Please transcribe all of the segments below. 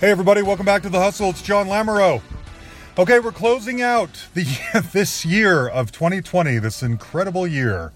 Hey, everybody, welcome back to The Hustle. It's John Lamoureux. Okay, we're closing out the this year of 2020, this incredible year.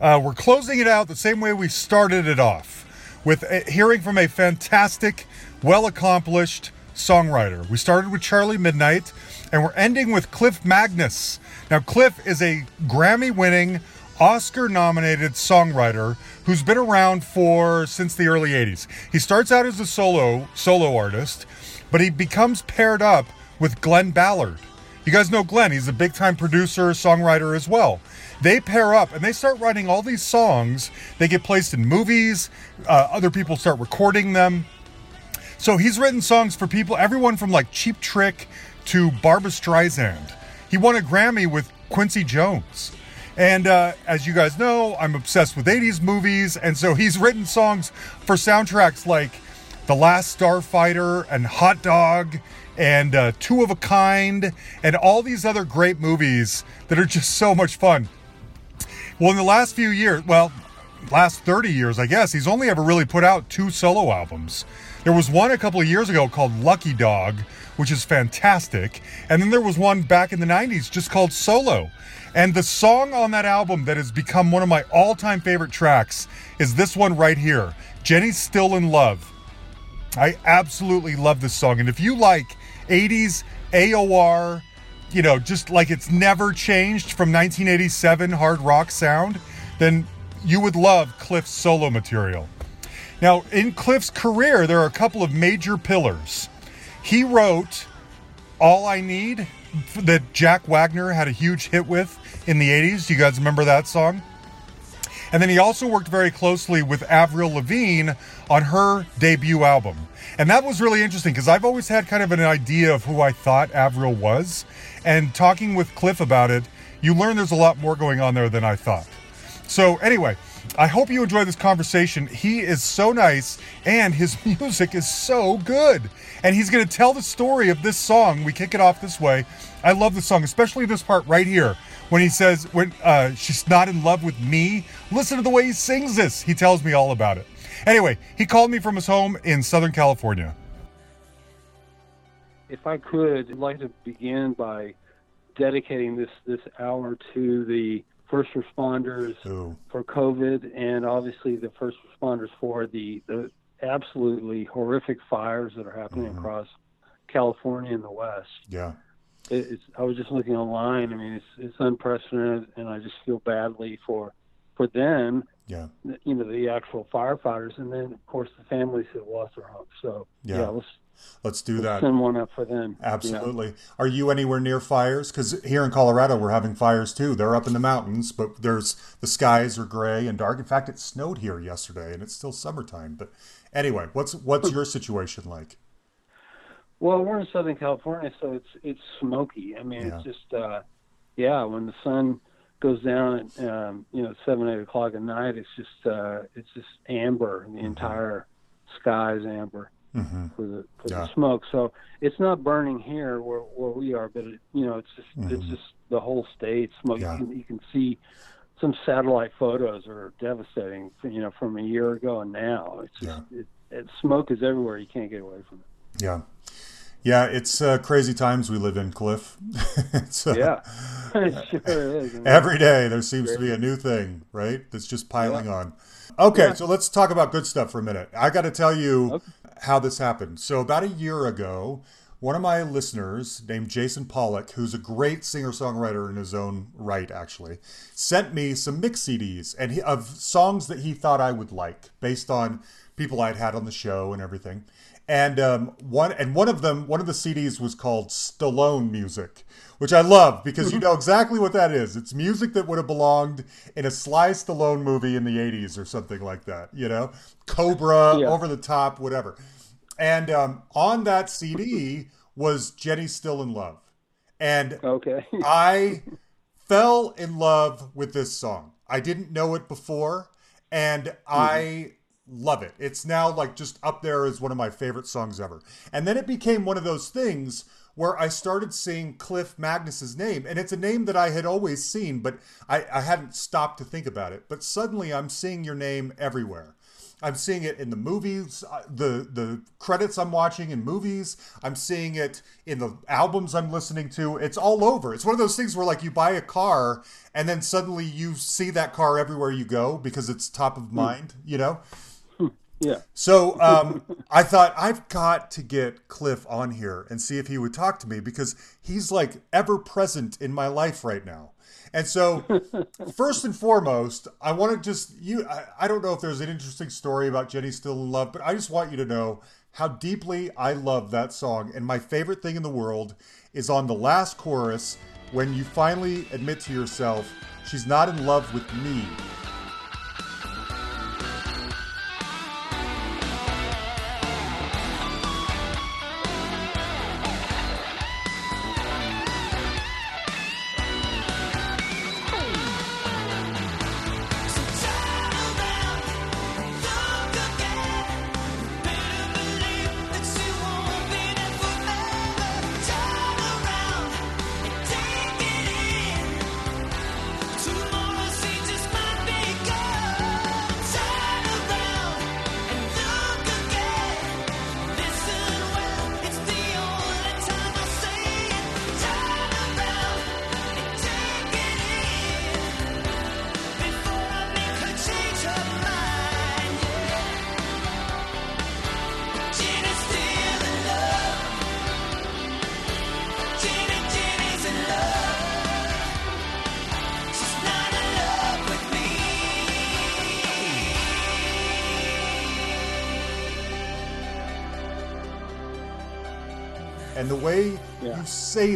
Uh, we're closing it out the same way we started it off with a, hearing from a fantastic, well accomplished songwriter. We started with Charlie Midnight and we're ending with Clif Magness. Now, Clif is a Grammy winning, Oscar nominated songwriter who's been around for since the early 80s. He starts out as a solo solo artist, but he becomes paired up with Glen Ballard. You guys know Glen, he's a big time producer, songwriter as well. They pair up and they start writing all these songs. They get placed in movies, uh, other people start recording them. So he's written songs for people, everyone from like Cheap Trick to Barbra Streisand. He won a Grammy with Quincy Jones. And uh, as you guys know, I'm obsessed with 80s movies. And so he's written songs for soundtracks like The Last Starfighter and Hot Dog and uh, Two of a Kind and all these other great movies that are just so much fun. Well, in the last few years, well, last 30 years, I guess, he's only ever really put out two solo albums. There was one a couple of years ago called Lucky Dog, which is fantastic. And then there was one back in the 90s just called Solo. And the song on that album that has become one of my all time favorite tracks is this one right here Jenny's Still in Love. I absolutely love this song. And if you like 80s AOR, you know, just like it's never changed from 1987 hard rock sound, then you would love Clif's solo material. Now, in Clif's career, there are a couple of major pillars. He wrote All I Need, that Jack Wagner had a huge hit with in the 80s. You guys remember that song? And then he also worked very closely with Avril Lavigne on her debut album. And that was really interesting because I've always had kind of an idea of who I thought Avril was. And talking with Cliff about it, you learn there's a lot more going on there than I thought. So, anyway, I hope you enjoy this conversation. He is so nice and his music is so good. And he's going to tell the story of this song. We kick it off this way. I love the song, especially this part right here when he says when uh, she's not in love with me. Listen to the way he sings this. He tells me all about it. Anyway, he called me from his home in Southern California. If I could, I'd like to begin by dedicating this this hour to the first responders Ooh. for COVID, and obviously the first responders for the, the absolutely horrific fires that are happening Mhm. across California and the West. Yeah. It's, I was just looking online. I mean, it's it's unprecedented, and I just feel badly for for them. Yeah. You know, the actual firefighters, and then of course the families that lost their homes. So Yeah. yeah, let's, Let's do that. send one up for them. Yeah. Absolutely. Are you anywhere near fires? Because here in Colorado, we're having fires too. They're up in the mountains, but there's the skies are gray and dark. In fact, it snowed here yesterday, and it's still summertime. But anyway, what's what's your situation like? Well, we're in Southern California, so it's it's smoky. I mean, Yeah. it's just uh, yeah. When the sun goes down at um, you know seven eight o'clock at night, it's just uh, it's just amber. The entire sky is amber hmm for the for Yeah. the smoke. So it's not burning here where where we are, but it, you know it's just it's Mhm. just the whole state smoke. Yeah. You, can, you can see some satellite photos are devastating. You know, from a year ago and now, it's just it, it, smoke is everywhere. You can't get away from it. Yeah. Yeah, it's uh, crazy times we live in, Clif. it's, uh, Yeah, it sure is. I mean, Every day there seems to be a new thing, right? That's just piling on. Okay, Yeah. so let's talk about good stuff for a minute. I got to tell you Okay. How this happened. So about a year ago, one of my listeners named Jason Pollock, who's a great singer-songwriter in his own right, actually, sent me some mix CDs and he, of songs that he thought I would like based on people I'd had on the show and everything. And um, one and one of them, one of the CDs was called Stallone music, which I love because you know exactly what that is. It's music that would have belonged in a Sly Stallone movie in the '80s or something like that. You know, Cobra, Yeah. over the top, whatever. And um, on that CD was Jenny Still in Love, and Okay. I fell in love with this song. I didn't know it before, and I love it. It's now like just up there as one of my favorite songs ever. And then it became one of those things where I started seeing Clif Magness's name, and it's a name that I had always seen, but I, I hadn't stopped to think about it. But suddenly I'm seeing your name everywhere. I'm seeing it in the movies, uh, the the credits I'm watching in movies. I'm seeing it in the albums I'm listening to. It's all over. It's one of those things where like you buy a car and then suddenly you see that car everywhere you go because it's top of mind. You know. Yeah. So um, I thought I've got to get Clif on here and see if he would talk to me because he's like ever present in my life right now. And so, first and foremost, I want to just you. I, I don't know if there's an interesting story about Jenny Still in Love, but I just want you to know how deeply I love that song. And my favorite thing in the world is on the last chorus when you finally admit to yourself, she's not in love with me.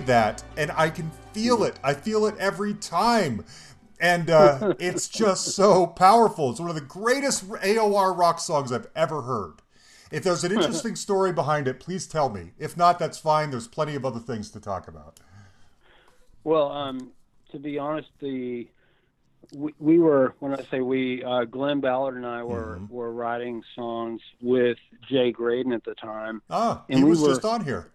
That, and I can feel it. I feel it every time. And uh, it's just so powerful. It's one of the greatest AOR rock songs I've ever heard. If there's an interesting story behind it, please tell me. If not, that's fine. There's plenty of other things to talk about. Well, um, to be honest, the we, we were when I say we, uh, Glen Ballard and I were mm-hmm. were writing songs with Jay Graydon at the time. Ah, and he we was were, just on here.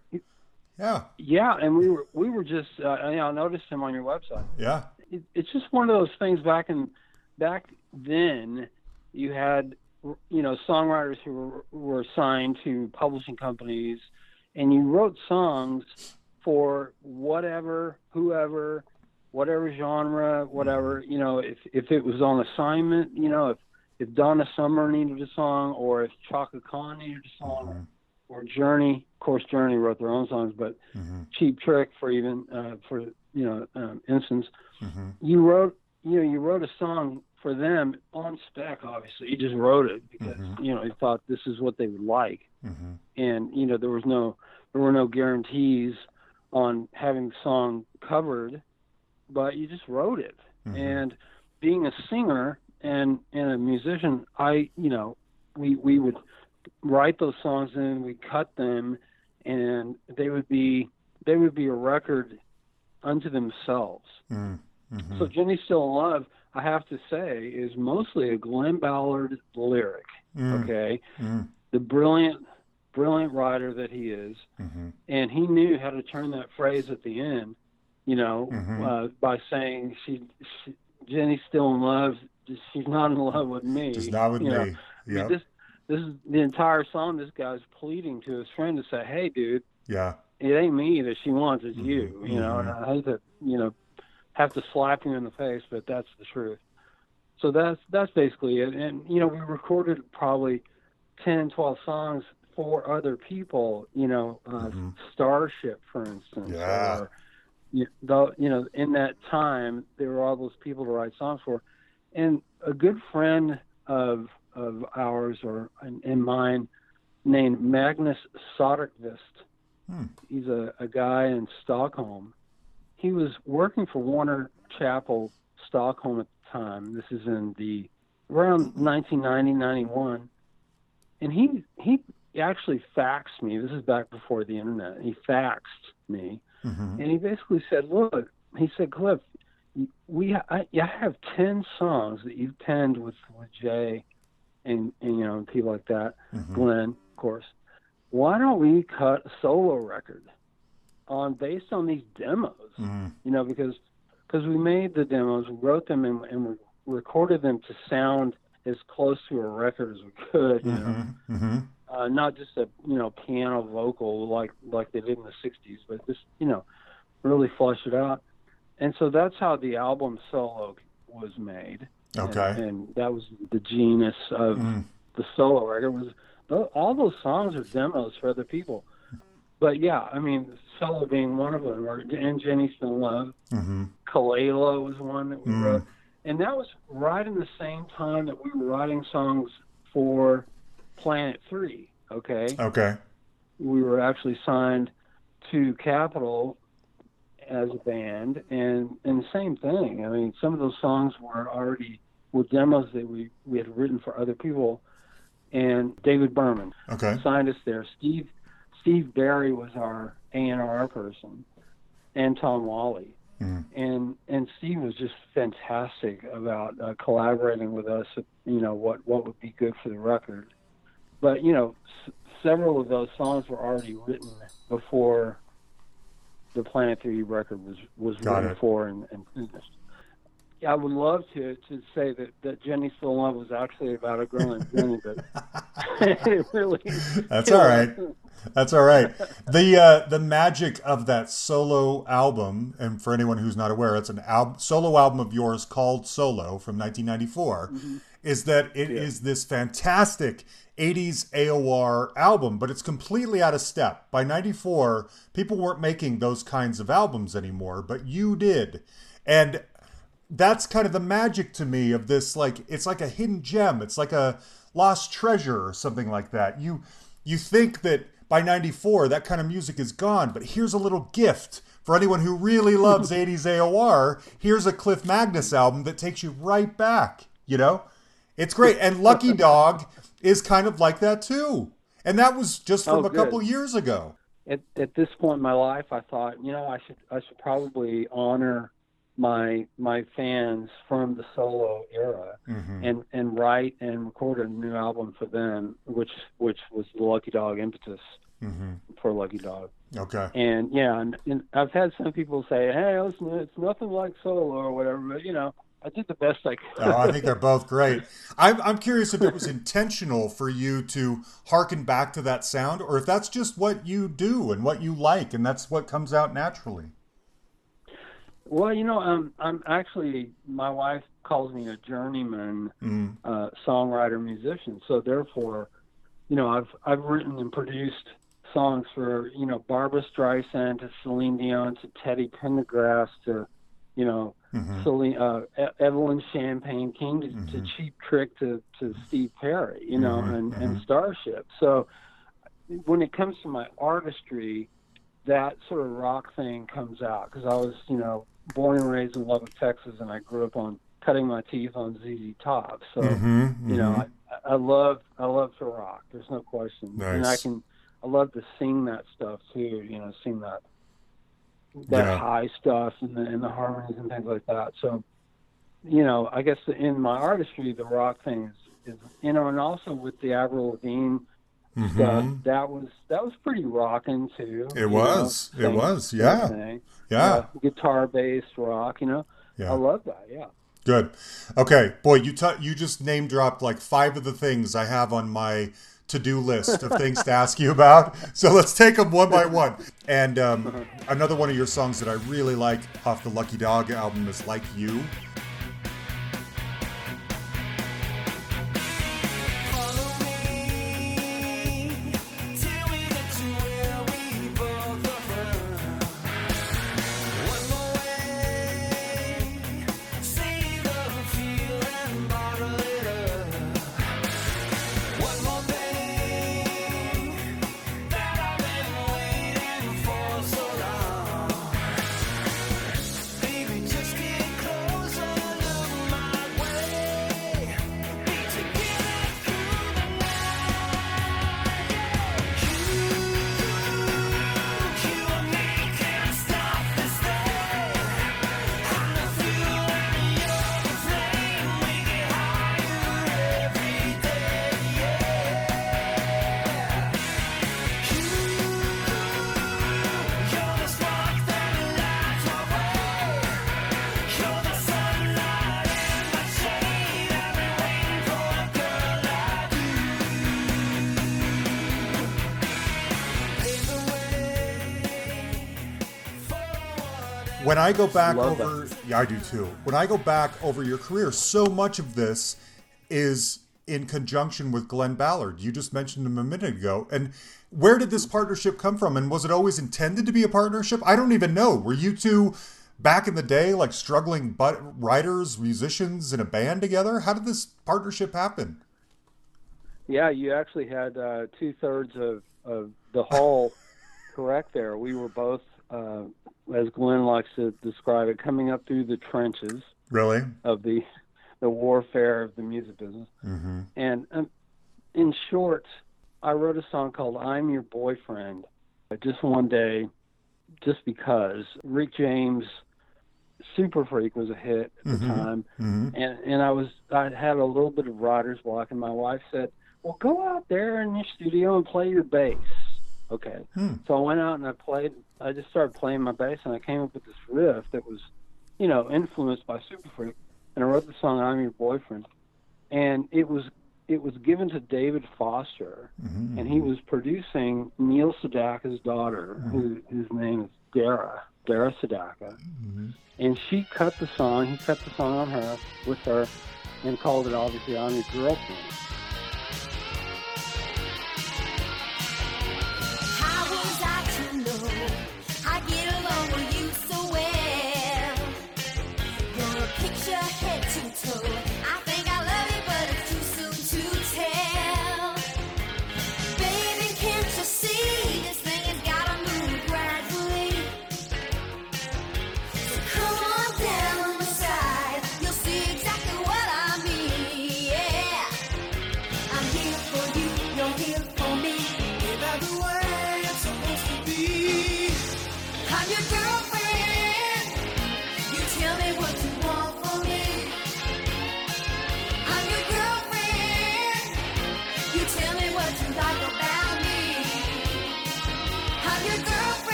Yeah. Yeah, and we were we were just uh, I noticed him on your website. Yeah. It, it's just one of those things back in back then you had you know songwriters who were, were signed to publishing companies and you wrote songs for whatever whoever whatever genre whatever mm-hmm. you know if if it was on assignment you know if if Donna Summer needed a song or if Chaka Khan needed a song mm-hmm or Journey. Of course, Journey wrote their own songs, but mm-hmm. Cheap Trick, for even uh, for you know um, instance, mm-hmm. you wrote you know you wrote a song for them on spec. Obviously, you just wrote it because mm-hmm. you know you thought this is what they would like, mm-hmm. and you know there was no there were no guarantees on having the song covered, but you just wrote it. Mm-hmm. And being a singer and and a musician, I you know we we would write those songs and we cut them, and they would be they would be a record unto themselves. Mm, hmm So Jenny Still in Love, I have to say, is mostly a Glen Ballard lyric. Mm, okay, mm. the brilliant, brilliant writer that he is, mm-hmm. and he knew how to turn that phrase at the end, you know, mm-hmm. uh, by saying she, she, Jenny's still in love. She's not in love with me. She's not with you me. Yeah this is the entire song. This guy's pleading to his friend to say, "Hey, dude, yeah, it ain't me that she wants, it's mm-hmm. you." You know, mm-hmm. and I hate to, you know, have to slap you in the face, but that's the truth. So that's that's basically it. And you know, we recorded probably 10, 12 songs for other people. You know, uh, mm-hmm. Starship, for instance. Yeah. Or, you know, you know, in that time, there were all those people to write songs for, and a good friend of of ours or in mine named Magnus Soderqvist. Hmm. He's a, a guy in Stockholm. He was working for Warner Chappell, Stockholm at the time. This is in the around 1990, 91. And he he actually faxed me. This is back before the internet. He faxed me, mm-hmm. and he basically said, "Look," he said, "Clif, we I, I have ten songs that you've penned with with Jay and, and you know people like that, mm-hmm. Glen, of course. Why don't we cut a solo record on based on these demos? Mm-hmm. You know, because because we made the demos, we wrote them, and, and we recorded them to sound as close to a record as we could. You know, Mm-hmm. Mm-hmm. uh, not just a you know piano vocal like like they did in the '60s, but just you know really flesh it out. And so that's how the album solo was made. Okay. And, and that was the genius of Mm. the solo record was all those songs are demos for other people. But yeah, I mean, solo being one of them, or and Jenny Still in Love, Mm-hmm. Kalela was one that we Mm. wrote, and that was right in the same time that we were writing songs for Planet Three. Okay, Okay. we were actually signed to Capitol as a band, and and same thing. I mean, some of those songs were already were demos that we we had written for other people, and David Berman Okay. signed us there. Steve Steve Barry was our A and R person, and Tom Whalley, Mhm. and and Steve was just fantastic about uh, collaborating with us. You know what what would be good for the record, but you know s- several of those songs were already written before the Planet Three record was was Got written it. for and, and finished. I would love to to say that that Jenny Still Love was actually about a girl Jenny, but it really That's all right. That's all right. The uh, the magic of that solo album, and for anyone who's not aware, it's an al- solo album of yours called Solo from 1994. Is that it is Yeah. this fantastic 80s AOR album, but it's completely out of step. By 94, people weren't making those kinds of albums anymore, but you did. And that's kind of the magic to me of this like it's like a hidden gem. It's like a lost treasure or something like that. You you think that by 94 that kind of music is gone but here's a little gift for anyone who really loves 80s aor here's a clif magness album that takes you right back you know? It's great. And lucky dog is kind of like that too. And that was just from Oh, a couple years ago. At at this point in my life, I thought, you know, I should I should probably honor my my fans from the solo era Mhm. and and write and record a new album for them, which which was the Lucky Dog impetus Mhm. for Lucky Dog. okay And yeah, and, and I've had some people say, "Hey, listen, it's nothing like solo or whatever," but you know, I did the best I could. Oh, I think they're both great. I'm, I'm curious if it was intentional for you to harken back to that sound, or if that's just what you do and what you like, and that's what comes out naturally. Well, you know, um, I'm actually my wife calls me a journeyman Mm. uh, songwriter musician. So therefore, you know, I've I've written and produced songs for you know Barbra Streisand to Celine Dion to Teddy Pendergrass to you know Mhm. Celine, uh, E- Evelyn Champagne King to, to Mhm. Cheap Trick to, to Steve Perry, you know, Mhm, and, and mhm. Starship. So when it comes to my artistry, that sort of rock thing comes out because I was, you know, born and raised in Lubbock, Texas, and I grew up on cutting my teeth on ZZ Top. So Mhm, you know, mhm. I, I love I love to rock. There's no question, and I can I love to sing that stuff too. You know, sing that that Yeah. high stuff and the and the harmonies and things like that. So, you know, I guess in my artistry, the rock thing is, is you know, and also with the Avril Lavigne Mhm. that was that was pretty rocking too. It was. know, It was. Yeah. Yeah. Uh, guitar based rock. You know, Yeah. I love that. Yeah. Good. Okay, boy, you t- you just name dropped like five of the things I have on my to-do list of things to ask you about. So let's take them one by one. And um, another one of your songs that I really like off the Lucky Dog album is "Like You." I go back Love over, yeah, I do too. When I go back over your career, so much of this is in conjunction with Glen Ballard. You just mentioned him a minute ago. And where did this partnership come from? And was it always intended to be a partnership? I don't even know. Were you two back in the day like struggling but writers, musicians in a band together? How did this partnership happen? Yeah, you actually had uh, two thirds of, of the hall correct there. We were both, uh, as Glen likes to describe it, coming up through the trenches Really? of the the warfare of the music business. Mm-hmm. And um, in short, I wrote a song called "I'm Your Boyfriend." uh, Just one day, just because Rick James' "Super Freak" was a hit at the time, Mm-hmm. and and I was I had a little bit of writer's block, and my wife said, "Well, go out there in your studio and play your bass." Okay, Hmm. so I went out and I played. I just started playing my bass, and I came up with this riff that was, you know, influenced by Super Freak, and I wrote the song "I'm Your Boyfriend," and it was it was given to David Foster, Mm-hmm. and he was producing Neil Sedaka's daughter, who whose name is Dara Dara Sedaka, and she cut the song. He cut the song on her with her, and called it obviously "I'm Your Girlfriend."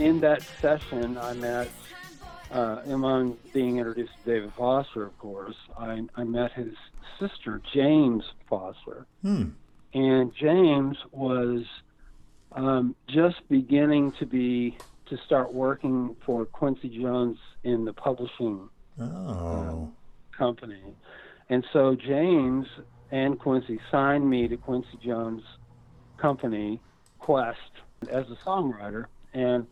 In that session, I met, uh, among being introduced to David Foster, of course, I, I met his sister, Jaymes Foster. Hmm. And Jaymes was um, just beginning to be to start working for Quincy Jones in the publishing Oh. company. And so Jaymes and Quincy signed me to Quincy Jones' company, Qwest, as a songwriter. And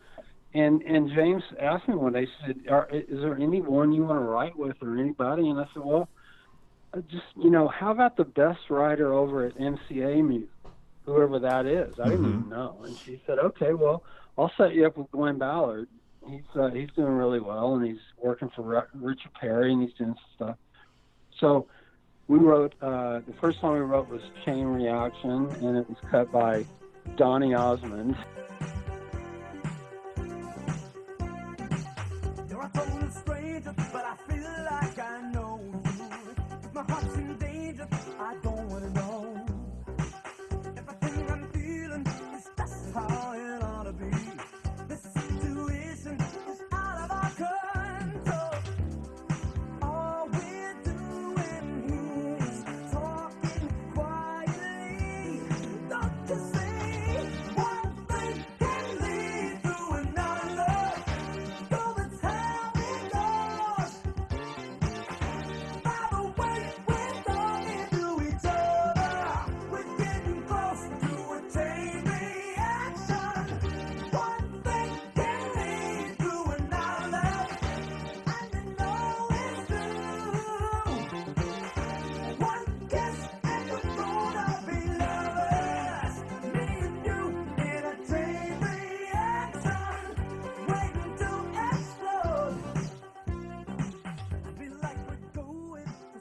and and Jaymes asked me one day, he said, Are, "Is there anyone you want to write with, or anybody?" And I said, "Well, just you know, how about the best writer over at MCA Music, whoever that is? I didn't even know." And she said, "Okay, well, I'll set you up with Glen Ballard. He's uh, he's doing really well, and he's working for Richard Perry, and he's doing some stuff." So we wrote uh, the first song we wrote was Chain Reaction, and it was cut by Donny Osmond. You're a stranger, but I feel like I know you. My heart's in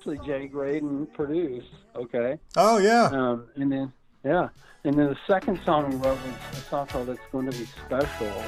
Actually, Jay Graydon produced. Okay, Oh yeah. um, and then yeah, and then the second song we wrote was a song called "It's Going to Be Special."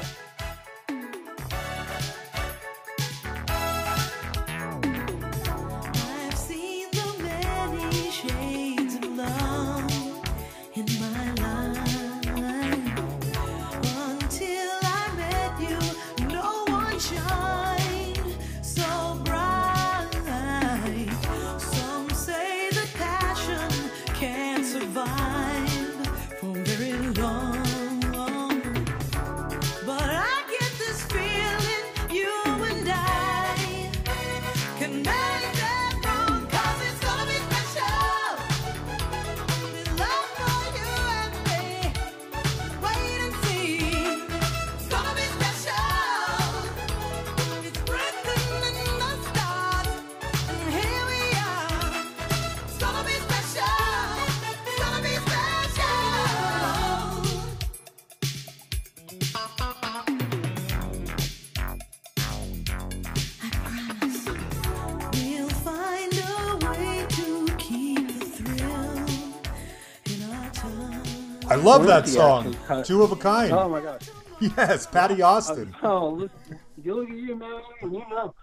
Love that song. cut- Two of a kind. Oh my gosh. yes, Patti Austin. Oh, listen, you look at you, man. You know.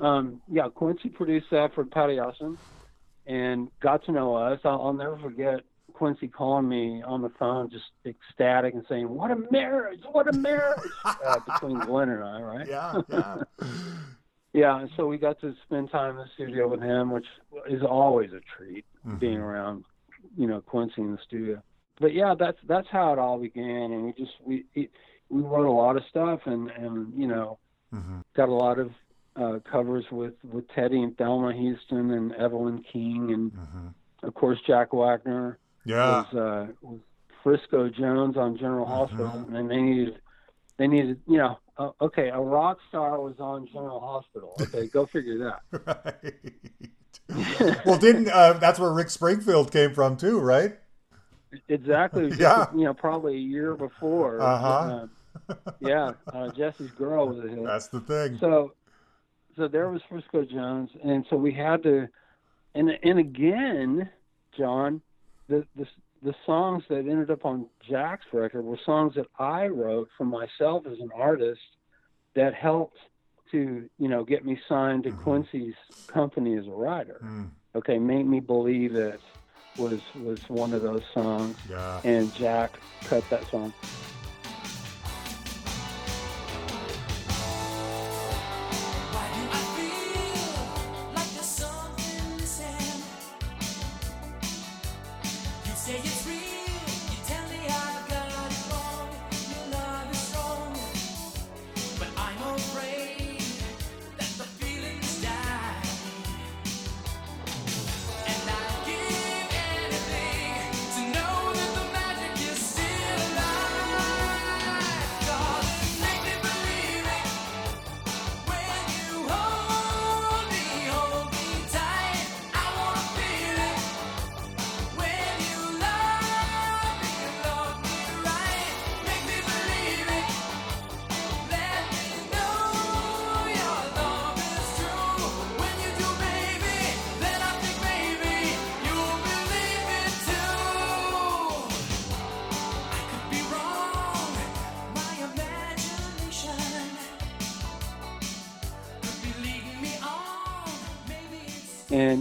Um, yeah, Quincy produced that for Patti Austin, and got to know us. I'll, I'll never forget Quincy calling me on the phone, just ecstatic and saying, "What a marriage! What a marriage!" uh, between Glen and I, right? Yeah, yeah. Yeah, and so we got to spend time in the studio with him, which is always a treat being around, you know, Quincy in the studio. But yeah, that's that's how it all began, and we just we it, we wrote a lot of stuff, and and you know, got a lot of uh, covers with with Teddy and Thelma Houston and Evelyn King, and of course Jack Wagner Yeah. was uh, was Frisco Jones on General Hospital, and they needed they needed you know uh, okay a rock star was on General Hospital. Okay, go figure that. Right. well, didn't uh, that's where Rick Springfield came from too, right? Exactly. Yeah. You know, probably a year before. Uh-huh. uh, yeah, uh, Jesse's girl was a hit. That's the thing. So, so there was Frisco Jones, and so we had to, and and again, John, the the the songs that ended up on Jack's record were songs that I wrote for myself as an artist that helped to you know get me signed to Quincy's company as a writer. Mm, Okay, make me believe it was was one of those songs, yeah. and Jack cut that song.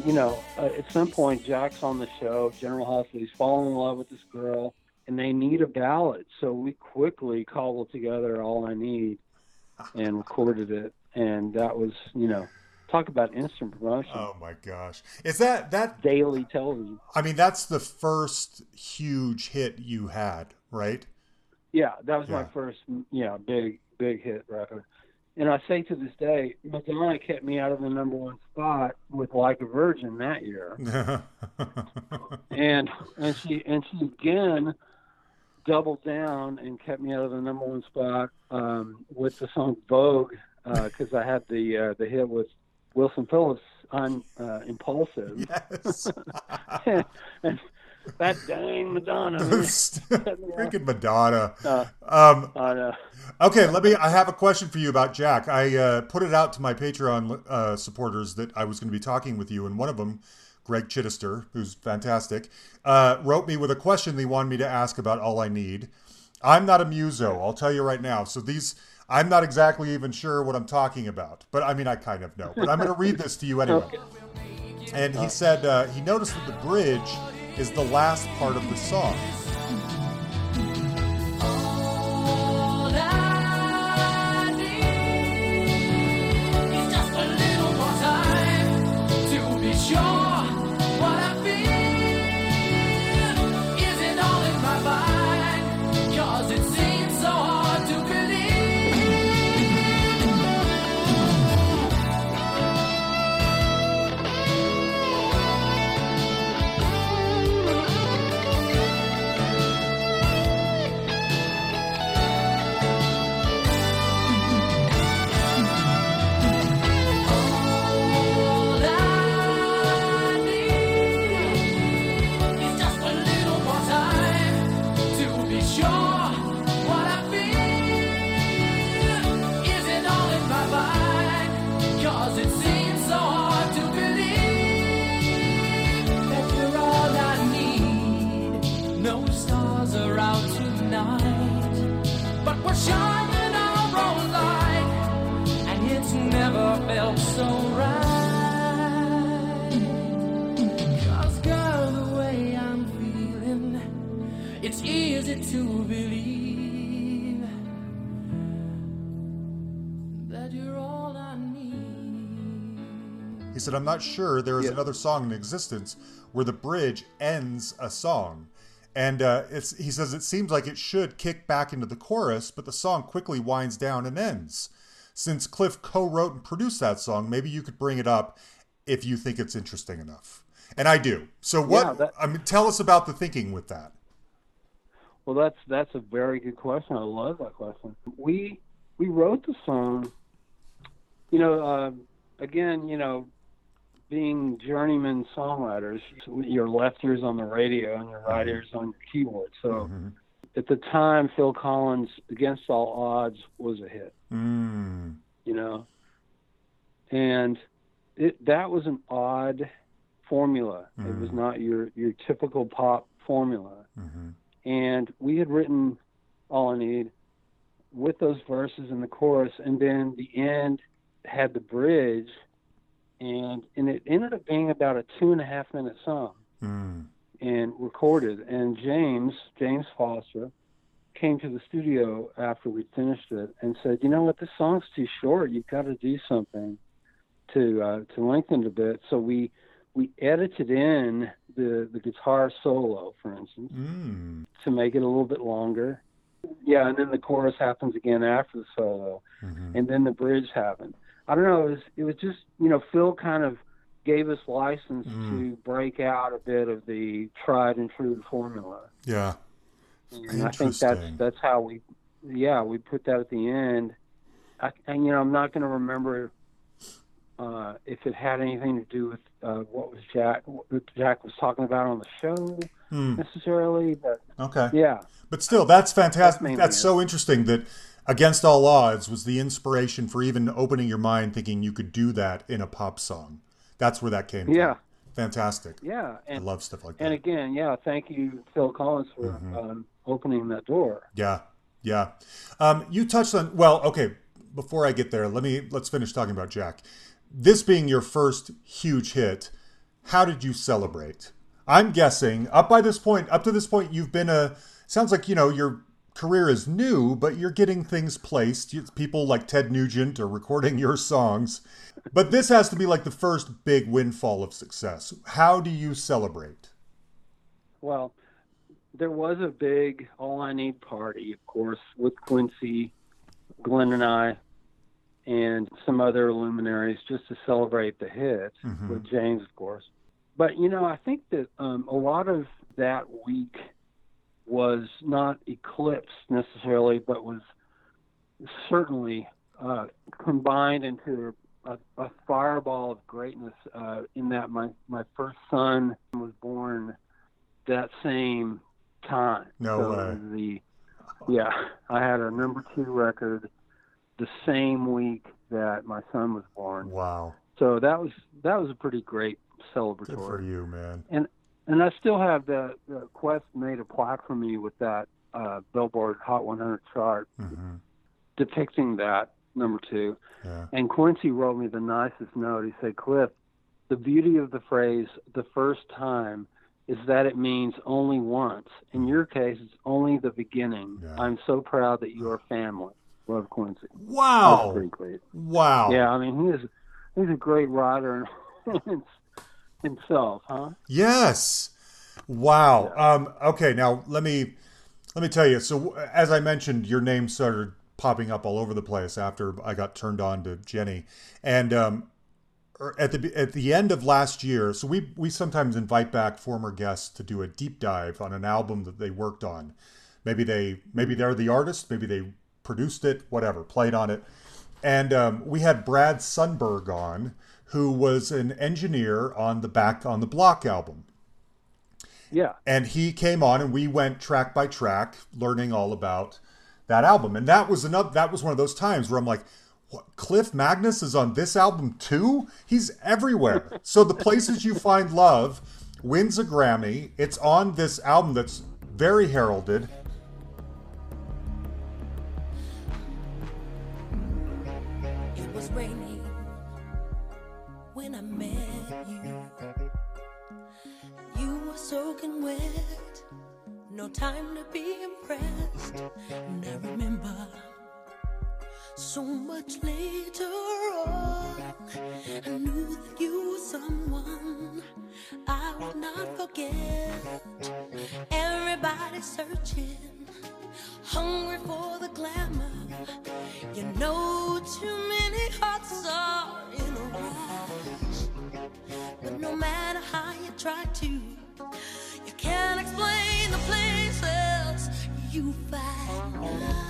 And you know, uh, at some point, Jack's on the show, General Hospital. He's falling in love with this girl, and they need a ballad. So we quickly cobbled together "All I Need" and recorded it. And that was, you know, talk about instant promotion, Oh my gosh. Is that that daily television. I mean that's the first huge hit you had, right? Yeah, that was my first, yeah, big, big hit record. And I say to this day, Madonna kept me out of the number one spot with "Like a Virgin" that year. and and she and she again doubled down and kept me out of the number one spot um, with the song Vogue because I had the uh, the hit with Wilson Phillips on uh, Impulsive yes. and that dang Madonna. Freaking Madonna. Uh, Um, uh, Okay, let me. I have a question for you about Jack. I uh, put it out to my Patreon uh, supporters that I was going to be talking with you, and one of them, Greg Chittister, who's fantastic, uh, wrote me with a question they wanted me to ask about All I Need. I'm not a muso, I'll tell you right now. So these, I'm not exactly even sure what I'm talking about, but I mean, I kind of know. But I'm going to read this to you anyway. And he said uh, he noticed that the bridge is the last part of the song. Felt so right. 'Cause girl, the way I'm feeling, it's easy to believe that you're all I need. He said, I'm not sure there is Yeah. another song in existence where the bridge ends a song. And uh, it's, he says, it seems like it should kick back into the chorus, but the song quickly winds down and ends. Since Clif co wrote and produced that song, maybe you could bring it up if you think it's interesting enough. And I do. So, what? Yeah, that- I mean, tell us about the thinking with that. Well, that's that's a very good question. I love that question. We we wrote the song. You know, uh, again, you know, being journeyman songwriters, your left ear's on the radio and your right ear's on your keyboard. So at the time, Phil Collins' "Against All Odds" was a hit. Mm, You know, and it that was an odd formula. It was not your your typical pop formula mhm. and we had written all i need with those verses in the chorus and then the end had the bridge and and it ended up being about a two and a half minute song Mm, and recorded and jaymes jaymes foster came to the studio after we finished it and said you know what this song's too short you've got to do something to uh, to lengthen it a bit so we we edited in the the guitar solo for instance mm, to make it a little bit longer. Yeah, and then the chorus happens again after the solo, mhm. and then the bridge happened. I don't know. It was it was just you know Phil kind of gave us license Mm. to break out a bit of the tried and true formula, Yeah. and I think that's that's how we yeah we put that at the end. I, and you know I'm not going to remember uh, if it had anything to do with uh, what was Jack what Jack was talking about on the show Hmm. necessarily, but Okay. yeah. But still, that's fantastic. mainly That's so interesting that Against All Odds was the inspiration for even opening your mind thinking you could do that in a pop song. That's where that came from. Yeah. from. Fantastic. Yeah, I and love stuff like that. and again, yeah, thank you, Phil Collins, for Mm-hmm. um, opening that door. Yeah, yeah. Um, you touched on well, okay. Before I get there, let me let's finish talking about Jack. This being your first huge hit, how did you celebrate? I'm guessing up by this point, up to this point, you've been a. Sounds like you know your career is new, but you're getting things placed. You, people like Ted Nugent are recording your songs, but this has to be like the first big windfall of success. How do you celebrate? Well, there was a big All I Need party, of course, with Quincy, Glen, and I, and some other luminaries just to celebrate the hit Mhm. with Jaymes, of course. But you know, I think that um, a lot of that week was not eclipsed necessarily, but was certainly uh, combined into a, a fireball of greatness. Uh, in that my my first son was born that same time. No so way. The yeah, I had a number two record the same week that my son was born. Wow, So that was that was a pretty great good celebratory for you, man. and I still have the, the Qwest made a plaque for me with that uh, Billboard Hot 100 chart hmm depicting that number two. Yeah. And Quincy wrote me the nicest note. He said, "Clif, the beauty of the phrase "the first time" is that it means only once. In your case, it's only the beginning. Yeah. I'm so proud that you're family." Love Quincy. Wow. Wow. Yeah, I mean, he is he's a great writer himself, huh? Yes. Wow. Um, okay, now let me let me tell you. So as I mentioned, your name started popping up all over the place after I got turned on to Jenny, and um, er, at the at the end of last year. So we we sometimes invite back former guests to do a deep dive on an album that they worked on. Maybe they maybe they're the artist. Maybe they produced it. Whatever. Played on it. And um, we had Brad Sundberg on, who was an engineer on the Back on the Block album. Yeah. and he came on and we went track by track learning all about that album. And that was another that was one of those times where i'm like what? Clif Magness is on this album too? He's everywhere. So the places you find love wins a grammy. It's on this album that's very heralded soaking wet, no time to be impressed. And I remember so much later on, I knew that you were someone I would not forget. Everybody searching, hungry for the glamour. You know, too many hearts are in a rush. But no matter how you try to, you can't explain the places you find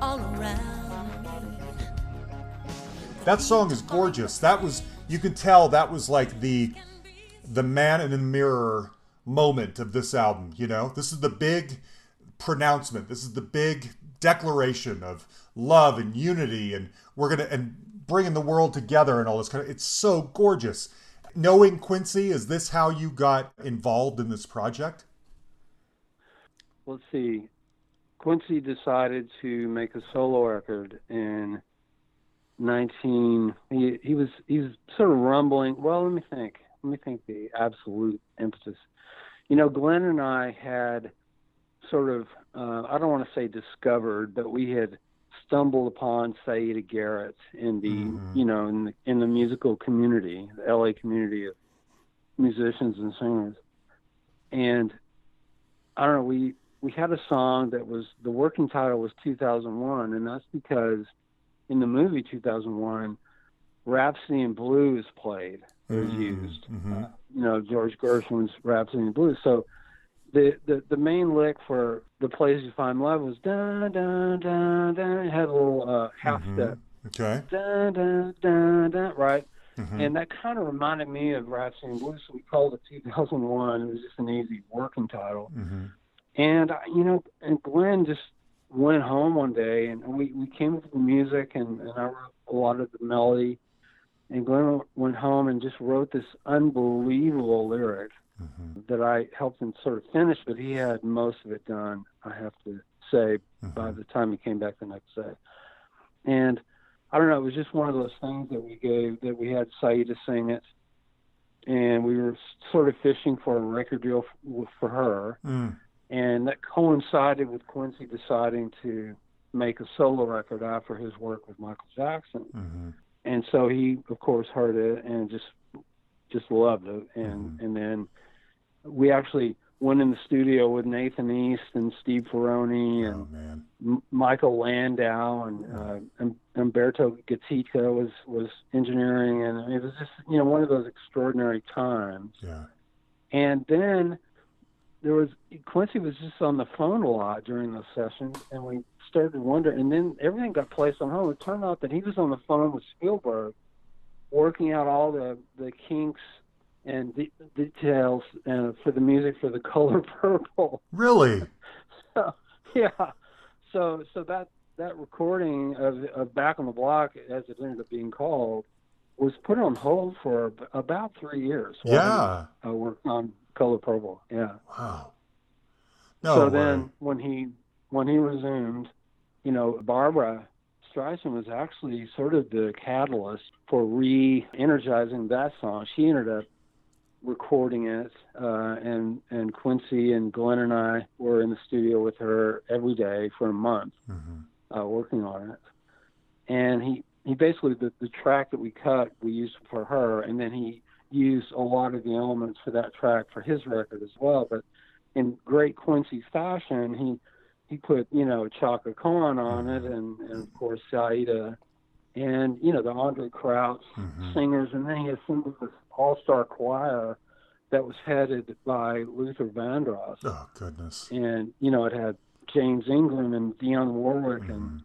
all around. That song is gorgeous. That was you could tell that was like the the man in the mirror moment of this album, you know? This is the big pronouncement. This is the big declaration of love and unity and we're to and bringing the world together and all this kind of it's so gorgeous. Knowing Quincy, is this how you got involved in this project? let's see. Quincy decided to make a solo record in 19. He he was he was sort of rumbling. Well, let me think. Let me think the absolute impetus. You know, Glen and I had sort of uh, I don't want to say discovered, but we had stumbled upon Siedah Garrett in the Mhm. you know in the in the musical community, the LA community of musicians and singers, and I don't know we we had a song that was the working title was 2001, and that's because in the movie 2001, Rhapsody in Blue is played, or is used. mhm. Uh, you know, George Gershwin's Rhapsody in Blue. So the, the the main lick for the place you find love was da da da da. It had a little uh, half Mhm. step, Okay. da da da da. Right. Mhm. And that kind of reminded me of Rhapsody in Blue, so we called it 2001. It was just an easy working title. Mhm. And I- you know, and Glen just went home one day, and we we came up with the music, and, and I wrote a lot of the melody. And Glen went home and just wrote this unbelievable lyric Mhm. that I helped him sort of finish, but he had most of it done. I have to say by Mhm. the time he came back the next day. And I don't know, it was just one of those things that we gave that we had Siedah sing it, and we were sort of fishing for a record deal for, her Mm. and that coincided with Quincy deciding to make a solo record after his work with Michael Jackson. Mhm. And so he, of course, heard it and just just loved it. And Mhm. and then we actually went in the studio with Nathan East and Steve Ferrone and Oh. M- Michael Landau and uh, um, Humberto Gatica was was engineering, and it was just you know one of those extraordinary times. Yeah. And then there was Quincy was just on the phone a lot during those sessions, and we started to wonder. And then everything got placed on hold. It turned out that he was on the phone with Spielberg, working out all the the kinks and the details uh, for the music for the color purple. Really? So, yeah, so so that that recording of, of Back on the Block, as it ended up being called, was put on hold for about three years. Yeah. he, uh, worked on Color Purple. Yeah. Wow. No so way. then when he when he resumed, you know, Barbra Streisand was actually sort of the catalyst for re-energizing that song. She ended up recording it, uh, and and Quincy and Glen and I were in the studio with her every day for a month, Mhm. uh, working on it. And he he basically the the track that we cut we used for her, and then he used a lot of the elements for that track for his record as well. But in great Quincy fashion, he he put you know Chaka Khan on it, and, and of course Siedah, and you know the Andraé Crouch Mhm. singers, and then he assembled this all-star choir that was headed by Luther Vandross, Oh goodness. and you know it had James Ingram and Dionne Warwick and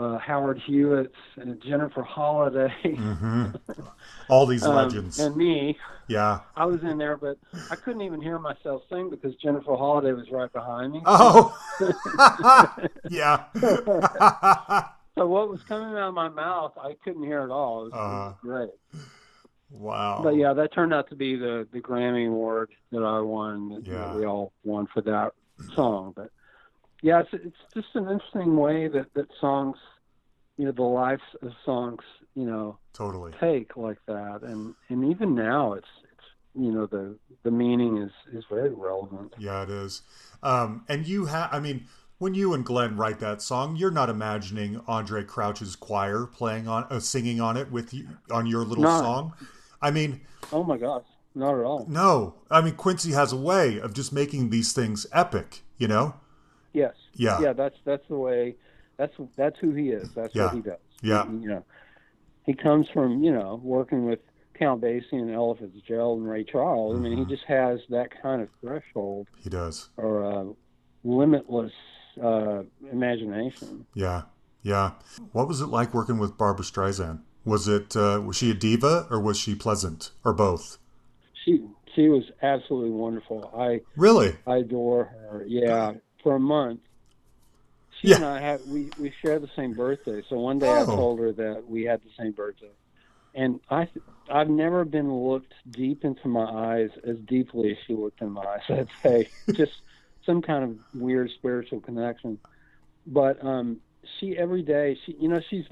uh, Howard Hewett and Jennifer Holliday. hmm All these um, legends. and me, yeah. I was in there, but I couldn't even hear myself sing because Jennifer Holliday was right behind me. Oh. yeah. So what was coming out of my mouth, I couldn't hear at all. It was, it was Uh-huh. great. Wow. But yeah, that turned out to be the the Grammy award that I won. That, Yeah. we all won for that song. But yeah, it's it's just an interesting way that that songs, you know, the lives of songs, you know, Totally. take like that, and and even now, it's it's you know the the meaning is is very relevant. Yeah, it is. Um, and you have, I mean, when you and Glen write that song, you're not imagining Andraé Crouch's choir playing on, uh, singing on it with you on your little No. song. I mean, Oh my gosh, not at all. no. I mean, Quincy has a way of just making these things epic. You know? Yes. Yeah. Yeah, that's that's the way. That's that's who he is. That's Yeah. what he does. Yeah. You know, he comes from you know working with Count Basie and Ella Fitzgerald and Ray Charles. I mean, Mm-hmm. he just has that kind of threshold He does. or uh, limitless uh, imagination. Yeah. Yeah. What was it like working with Barbra Streisand? Was it uh, was she a diva or was she pleasant or both? She she was absolutely wonderful. I Really? I adore her. Yeah, for a month. She Yeah. and I have we we share the same birthday. So one day I Oh. told her that we had the same birthday, and I I've never been looked deep into my eyes as deeply as she looked in my eyes. I'd say just some kind of weird spiritual connection. But um, she every day she you know she's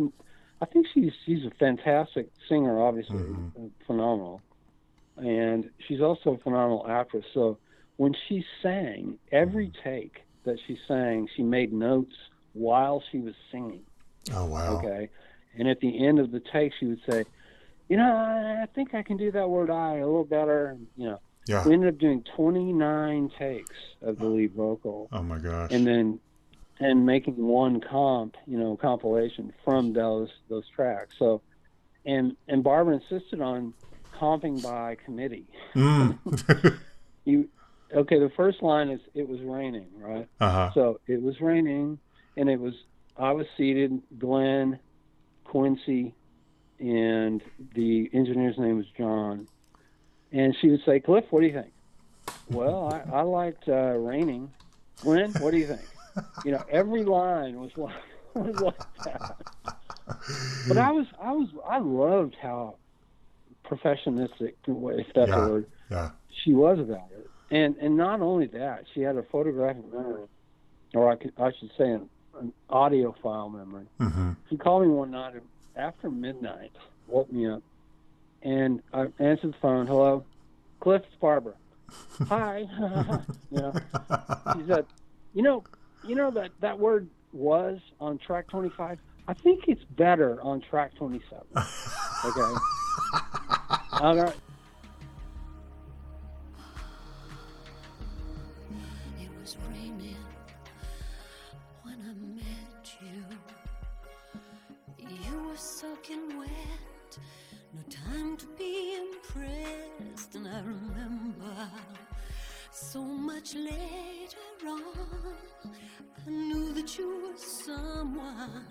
I think she's she's a fantastic singer, obviously Mhm. phenomenal, and she's also a phenomenal actress. So when she sang, every take that she sang, she made notes while she was singing. Oh wow. Okay, and at the end of the take, she would say, "You know, I I think I can do that word I a little better." You know, Yeah. we ended up doing 29 takes of the lead vocal, Oh my gosh. and then and making one comp, you know, compilation from those those tracks. So, and and Barbra insisted on comping by committee. Mm. You okay? The first line is "It was raining," right? uh huh. So it was raining, and it was I was seated, Glen, Quincy, and the engineer's name was John. And she would say, "Clif, what do you think?" Well, I, I liked uh, raining. Glen, what do you think? You know, every line was like was like that. But I was I was I loved how professionistic, if that's Yeah. a word, Yeah. she was about it. And and not only that, she had a photographic memory, or I could I should say an, an audio file memory. hmm She called me one night after midnight, woke me up, and I answered the phone. Hello, Clif, it's Barbra. Hi. you know, she said, you know, you know that that word was on track 25. I think it's better on track 27. Okay. All right. Soaking wet, no time to be impressed. And I remember so much later on, I knew that you were someone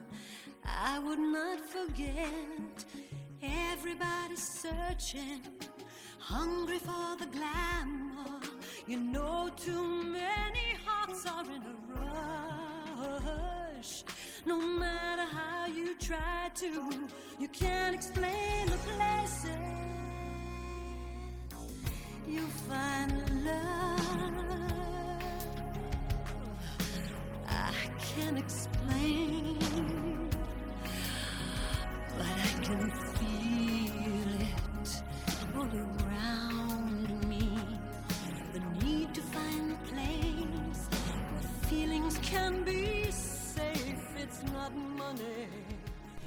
I would not forget. Everybody's searching, hungry for the glamour. You know, too many hearts are in a rush. No matter how you try to, you can't explain the places you find love. I can't explain, but I can feel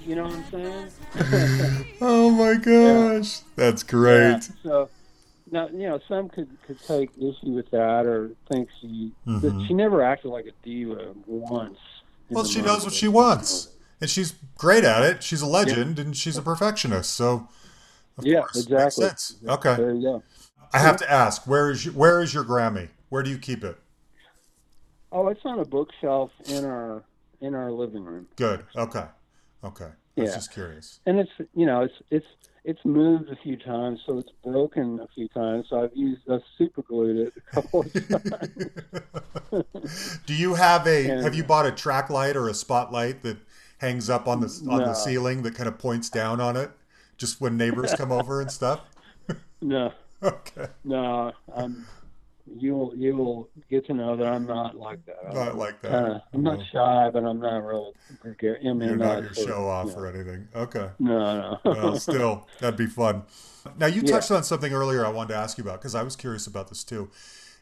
You know what I'm saying? Oh my gosh. That's great. Yeah, so now you know some could could take issue with that or think she that she never acted like a diva once. Mm-hmm. Well, she knows what she wants, and she's great at it. She's a legend, and she's a perfectionist. So, Yeah, course, exactly. Okay, There you go. I have to ask, where is your, where is your Grammy? Where do you keep it? Oh, it's on a bookshelf in our in our living room, Good. Okay. Okay. I was Yeah. just curious. and it's you know it's it's it's moved a few times, so it's broken a few times. So I've used I've super glued it a couple of times. Do you have a? Yeah. Have you bought a track light or a spotlight that hangs up on the on the ceiling that kind of points down on it, just when neighbors come over and stuff? No, Okay. no. I'm. You'll you'll get to know that I'm not like that. I'm Not like that. kinda- I'm not mm-hmm. shy, but I'm not real. I mean, You're not your sort show off no. or anything. Okay. No, no. Well, still, that'd be fun. Now, you Yeah. touched on something earlier I wanted to ask you about because I was curious about this too.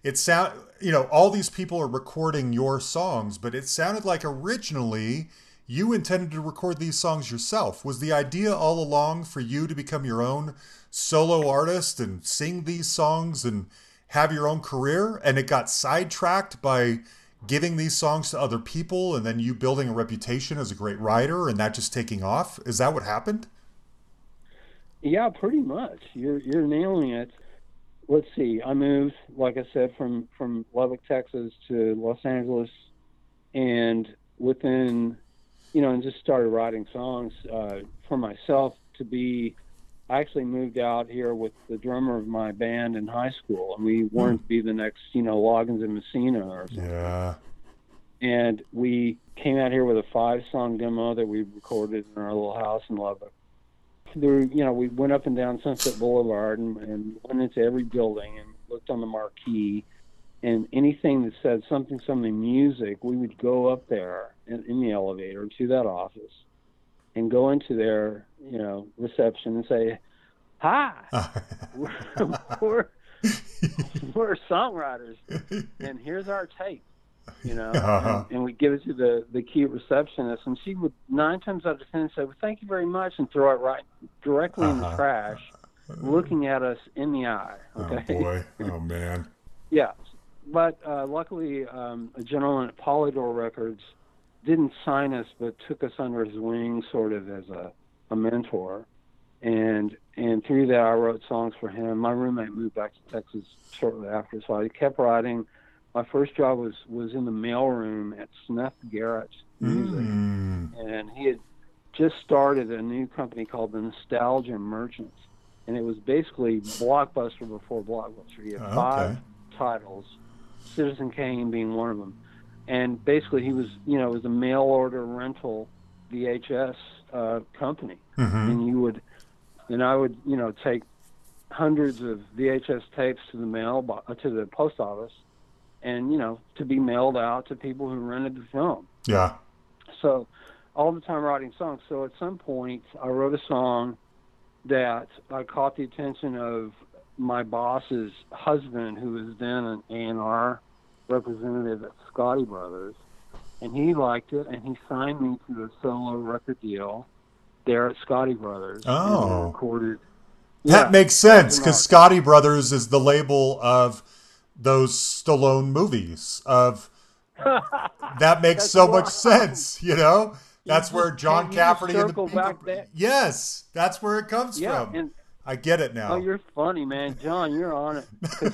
It sound, you know, all these people are recording your songs, but it sounded like originally you intended to record these songs yourself. Was the idea all along for you to become your own solo artist and sing these songs and have your own career? And it got sidetracked by giving these songs to other people and then you building a reputation as a great writer and that just taking off? Is that what happened? Yeah, pretty much. You're you're nailing it. Let's see. I moved, like I said, from from Lubbock, Texas, to Los Angeles, and within, you know, and just started writing songs uh, for myself to be. I actually moved out here with the drummer of my band in high school, and we hmm. wanted to be the next, you know, Loggins and Messina or something. Yeah. and we came out here with a five song demo that we recorded in our little house in Lubbock. There, you know, we went up and down Sunset Boulevard and, and went into every building and looked on the marquee, and anything that said something, something music, we would go up there in, in the elevator to that office, and go into their, you know, reception and say, "Hi, we're, we're we're songwriters, and here's our tape." you know, Uh-huh. and, and we give it to the the key receptionist, and she would nine times out of ten say, "Well, thank you very much," and throw it right directly in the Uh-huh. trash, looking at us in the eye. Oh boy. Oh man. yeah, but uh, luckily, um, a gentleman at Polydor Records didn't sign us, but took us under his wing, sort of as a a mentor, and and through that, I wrote songs for him. My roommate moved back to Texas shortly after, so I kept writing. My first job was was in the mailroom at Snuff Garrett Music, Mm. and he had just started a new company called the Nostalgia Merchants, and it was basically Blockbuster before Blockbuster. He had Okay. five titles, Citizen Kane being one of them, and basically he was you know it was a mail order rental VHS uh, company, Mhm. and you would, and I would you know take hundreds of VHS tapes to the mail bo- uh, to the post office, and you know to be mailed out to people who rented the film Yeah. so all the time writing songs. So at some point, I wrote a song that I caught the attention of my boss's husband, who was then an A&R representative at Scotti Brothers, and he liked it, and he signed me to a solo record deal there at Scotti Brothers. Oh. recorded. That Yeah, makes sense because. Scotti Brothers is the label of those Stallone movies. Of that makes so much sense. You know, that's where John Cafferty and the back there. Yes, that's where it comes Yeah, from. and I get it now. oh, you're funny, man, John. You're on it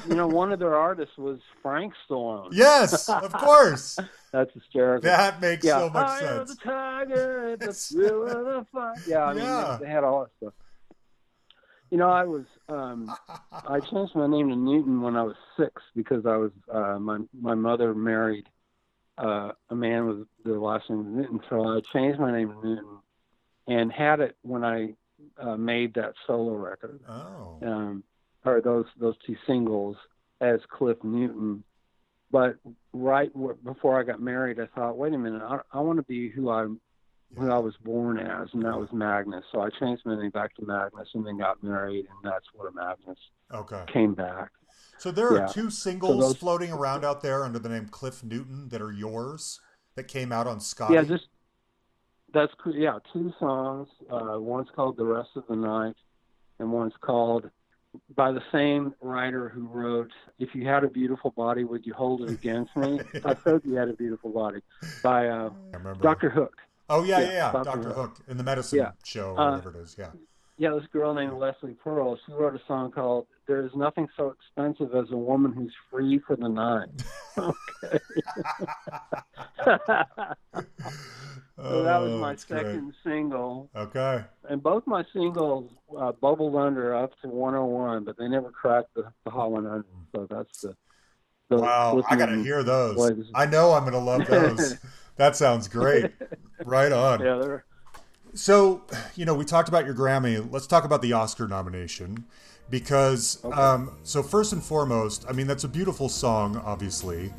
you know one of their artists was Frank Stallone. yes, of course. That's hysterical. That makes yeah, so much sense. the tiger at the thrill of the fight. Yeah, I mean, Yeah. They, they had all that stuff. You know, I was um, I changed my name to Newton when I was six because I was uh, my my mother married uh, a man with the last name Newton, so I changed my name to Newton and had it when I uh, made that solo record Oh, um, or those those two singles as Clif Newton. But right w- before I got married, I thought, wait a minute, I, I want to be who I who I was born as, and that was Magness. So I changed my name back to Magness, and then got married, and that's where Magness okay. came back. So there are Yeah. two singles those- floating around out there under the name Clif Newton that are yours that came out on Scotti. Yeah, just that's cool. Yeah, two songs. Uh, one's called "The Rest of the Night," and one's called by the same writer who wrote "If You Had a Beautiful Body, Would You Hold It Against Me?" I said you had a beautiful body by uh. Doctor Hook. Oh yeah, yeah, Yeah. Dr. Doctor Hook. In the medicine Yeah. show, or Uh, whatever it is. Yeah. Yeah, this girl named Leslie Pearl. She wrote a song called "There Is Nothing So Expensive as a Woman Who's Free for the Night." Okay. so that was Oh, my that's great. second single. Okay. and both my singles uh, bubbled under up to 101, but they never cracked the, the Hot 100. So that's the. the Wow, I gotta hear those. I know I'm gonna love those. that sounds great. Right on. Yeah, they're So, you know, we talked about your Grammy. Let's talk about the Oscar nomination because, um, so first and foremost, I mean, that's a beautiful song, obviously.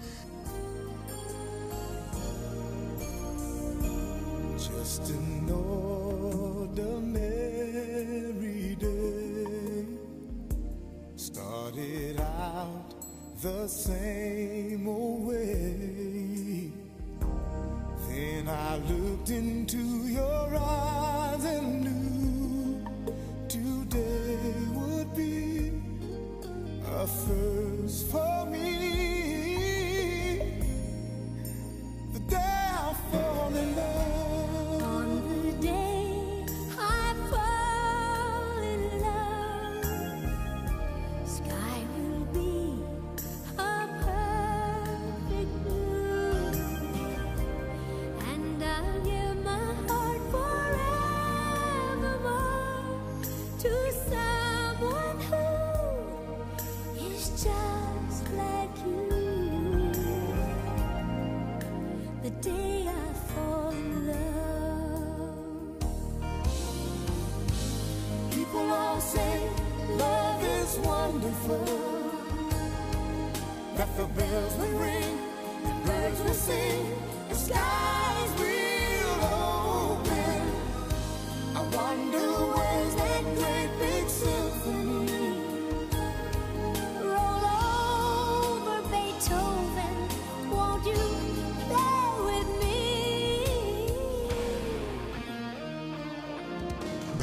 Just an ordinary day started out the same old way. Then I looked into your eyes and first for me. The day I fall in love.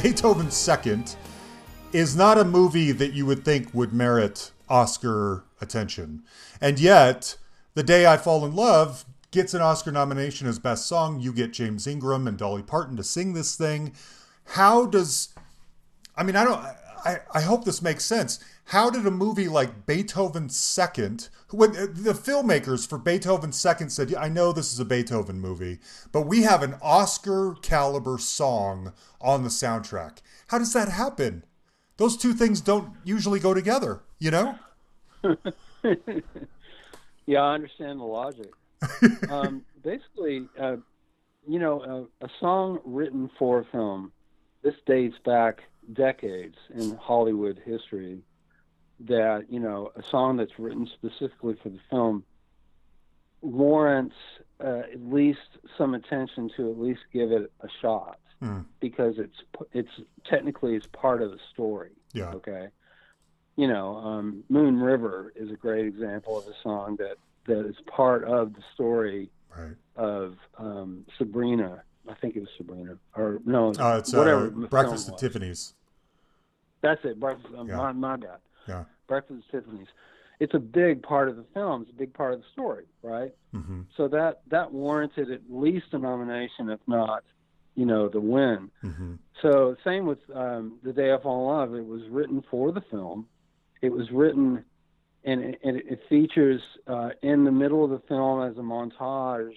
Beethoven's Second is not a movie that you would think would merit Oscar attention. And yet, The Day I Fall in Love gets an Oscar nomination as Best Song. You get James Ingram and Dolly Parton to sing this thing. How does. I mean, I don't. I, I hope this makes sense. How did a movie like Beethoven's Second, when the filmmakers for Beethoven's Second said, I know this is a Beethoven movie, but we have an Oscar caliber song on the soundtrack. How does that happen? Those two things don't usually go together, you know? Yeah, I understand the logic. um, basically, uh, you know, a, a song written for a film. This dates back decades in Hollywood history. That you know, a song that's written specifically for the film warrants uh, at least some attention to at least give it a shot Hmm. because it's it's technically it's part of the story. Yeah. Okay. You know, um, Moon River is a great example of a song that that is part of the story Right. of um, Sabrina. I think it was Sabrina, or no, Uh, it's whatever. uh, Breakfast at. Tiffany's. That's it. Breakfast. Um, Yeah. my, my bad. Yeah. Breakfast at Tiffany's. It's a big part of the film. It's a big part of the story, right? hmm So that that warranted at least a nomination, if not, you know, the win. hmm So same with um, the day I fall in love. It was written for the film. It was written, and it, and it features uh, in the middle of the film as a montage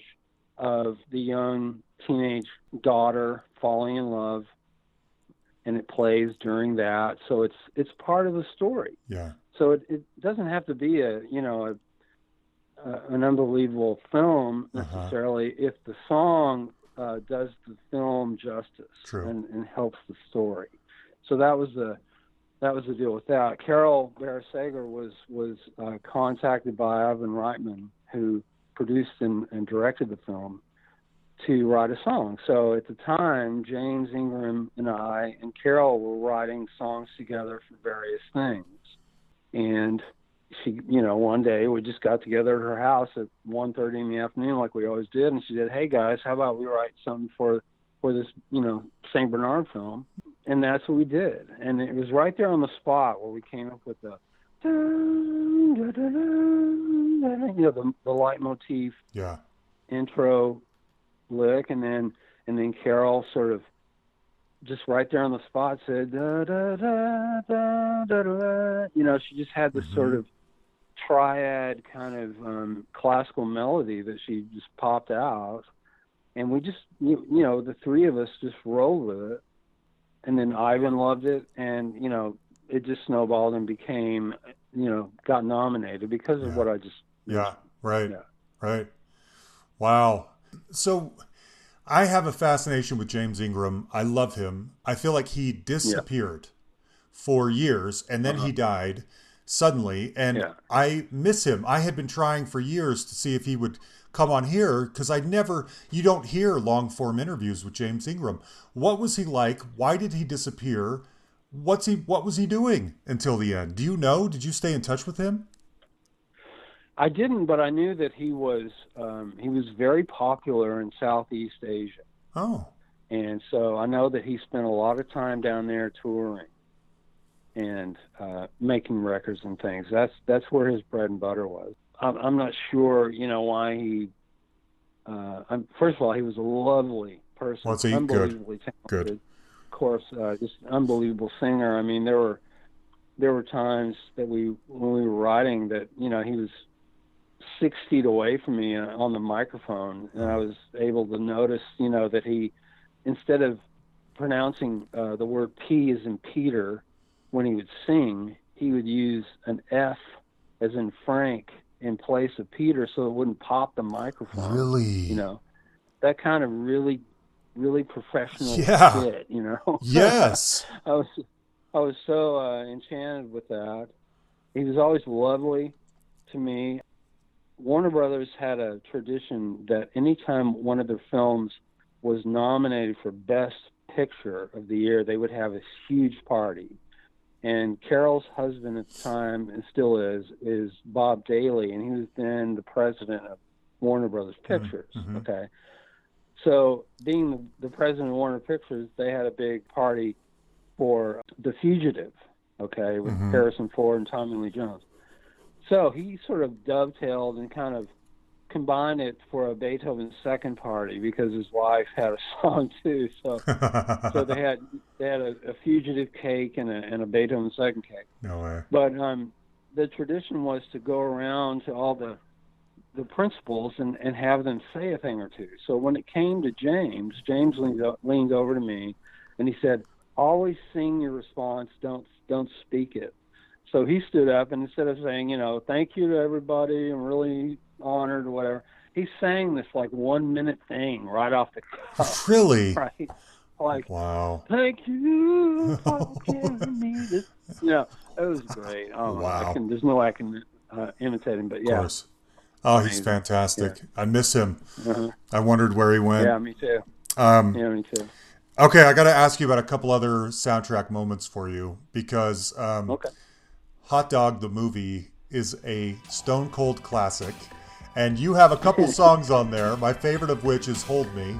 of the young teenage daughter falling in love, and it plays during that. So it's it's part of the story. Yeah. So it, it doesn't have to be a you know a, a an unbelievable film Uh-huh. necessarily if the song uh, does the film justice True. and, and helps the story. So that was the that was the deal with that. Carole Bayer Sager was was uh, contacted by Ivan Reitman, who produced and, and directed the film, to write a song. So at the time, James Ingram and I and Carole were writing songs together for various things. And she, you know, one day we just got together at her house at 1.30 in the afternoon, like we always did, and she said, "Hey guys, how about we write something for for this, you know, Saint Bernard film?" And that's what we did. And it was right there on the spot where we came up with the, you know, the, the leitmotif Yeah. intro lick and then and then Carole sort of just right there on the spot said da da da da da da you know she just had this sort of triad kind of um classical melody that she just popped out and we just you, you know the three of us just rolled with it and then Ivan loved it and you know it just snowballed and became you know got nominated because of Yeah. what I just Yeah. Right. Yeah. Right. Wow. So I have a fascination with James Ingram. I love him. I feel like he disappeared for years and then he died suddenly and Uh-huh. Yeah. I miss him. I had been trying for years to see if he would come on here cuz I never you don't hear long form interviews with James Ingram. What was he like? Why did he disappear? What's he what was he doing until the end? Do you know? Did you stay in touch with him? I didn't, but I knew that he was um, he was very popular in Southeast Asia, Oh. and so I know that he spent a lot of time down there touring and uh, making records and things. That's that's where his bread and butter was. I'm, I'm not sure, you know, why he. Uh, I'm, first of all, he was a lovely person, Was he? Good. unbelievably talented. Good. Of course, uh, just an unbelievable singer. I mean, there were there were times that we when we were writing that you know he was six feet away from me uh, on the microphone, and I was able to notice, you know, that he instead of pronouncing uh, the word P as in Peter when he would sing, he would use an F as in Frank in place of Peter, so it wouldn't pop the microphone. Really? You know, that kind of really, really professional Yeah. shit. You know. Yes. I was I was so uh, enchanted with that. He was always lovely to me. Warner Brothers had a tradition that anytime one of their films was nominated for Best Picture of the year, they would have a huge party. And Carole's husband at the time, and still is, is Bob Daly, and he was then the president of Warner Brothers Pictures. mhm. Okay. So, being the, president of Warner Pictures, they had a big party for The Fugitive, okay, with Mhm. Harrison Ford and Tommy Lee Jones. So he sort of dovetailed and kind of combined it for a Beethoven second party because his wife had a song too. So so they had they had a, a fugitive cake and a and a Beethoven second cake. no way. But um, the tradition was to go around to all the the principals and, and have them say a thing or two. So when it came to James, James leaned, leaned over to me and he said, "Always sing your response. Don't don't speak it." So he stood up and instead of saying, you know, "Thank you to everybody. I'm really honored," or whatever, he sang this like one minute thing right off the cuff, Really? right? Like Wow. Thank you for giving me this. Yeah, it was great. Oh, Wow. I can, there's no way I can uh, imitate him, but yeah. Of yeah, course. Oh, he's fantastic. I miss him. uh-huh. I wondered where he went. yeah, me too. Um, Yeah, me too. okay, I got to ask you about a couple other soundtrack moments for you because um, Okay. Hot Dog the movie is a stone cold classic, and you have a couple songs on there. My favorite of which is "Hold Me."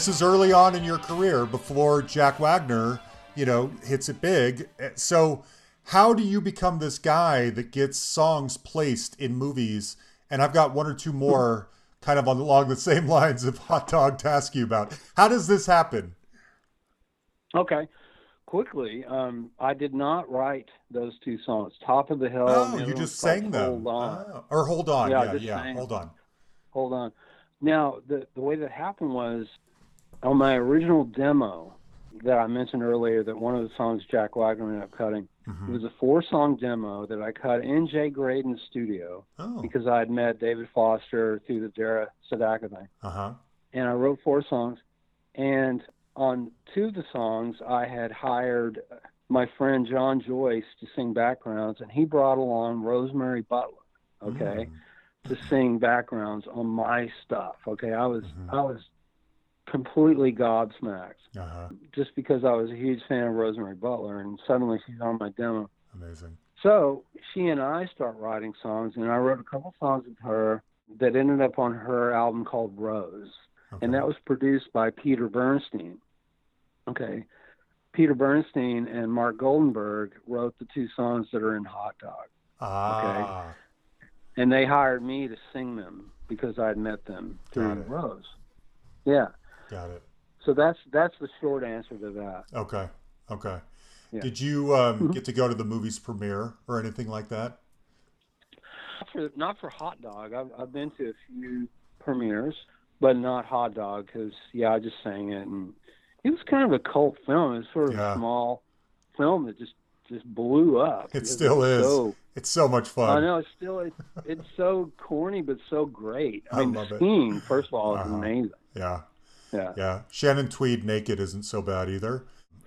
This is early on in your career before Jack Wagner, you know, hits it big. So, how do you become this guy that gets songs placed in movies? And I've got one or two more kind of along the same lines of Hot Dog to ask you about. How does this happen? Okay. Quickly, um, I did not write those two songs. Top of the Hill. Oh, you just sang them. Hold on. Oh, or hold on. Yeah, Yeah, yeah. Hold on. Hold on. Now, the the way that happened was on my original demo, that I mentioned earlier that one of the songs Jack Wagner ended up cutting. Mm-hmm. It was a four song demo that I cut in Jay Graydon's studio Oh. because I had met David Foster through the Dara Sedaka thing. Uh huh. And I wrote four songs. And on two of the songs, I had hired my friend John Joyce to sing backgrounds, and he brought along Rosemary Butler, okay, mm. to sing backgrounds on my stuff. Okay, I was mm-hmm. I was completely gobsmacked Uh huh. just because I was a huge fan of Rosemary Butler, and suddenly she's on my demo. Amazing. So she and I start writing songs, and I wrote a couple songs with her that ended up on her album called Rose, Okay. and that was produced by Peter Bernstein. Okay, Peter Bernstein and Mark Goldenberg wrote the two songs that are in Hot Dog, ah. and they hired me to sing them because I'd met them through Rose. Yeah, Got it. so that's that's the short answer to that. Okay. Okay. Yeah. Did you um, get to go to the movie's premiere or anything like that? Not for, not for Hot Dog. I've, I've been to a few premieres, but not Hot Dog because yeah, I just sang it, and it was kind of a cult film. It's sort of Yeah. a small film that just just blew up. It still is. So, It's so much fun. I know it's still it's, it's so corny but so great. I, I mean, love the it. scene first of all is Uh-huh. amazing. Yeah. Yeah, Yeah. Shannon Tweed naked isn't so bad either.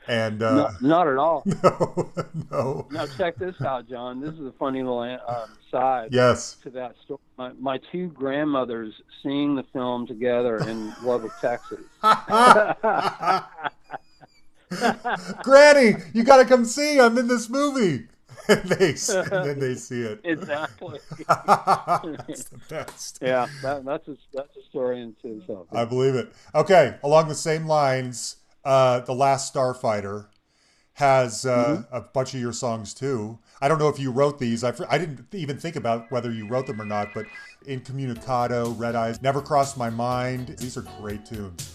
And uh, no, not at all. no, no. Now check this out, John. This is a funny little um, side. Yes. to that story. My, my two grandmothers seeing the film together in Love Lubbock, Texas. Granny, you got to come see. I'm in this movie. They and then they see it. Exactly. It's the best. yeah, that, that's a that's a story into itself. I believe it. Okay, along the same lines, uh, the Last Starfighter has uh, a bunch of your songs too. I don't know if you wrote these. I, I didn't even think about whether you wrote them or not, but Incommunicado, Red Eyes, Never Crossed My Mind. These are great tunes.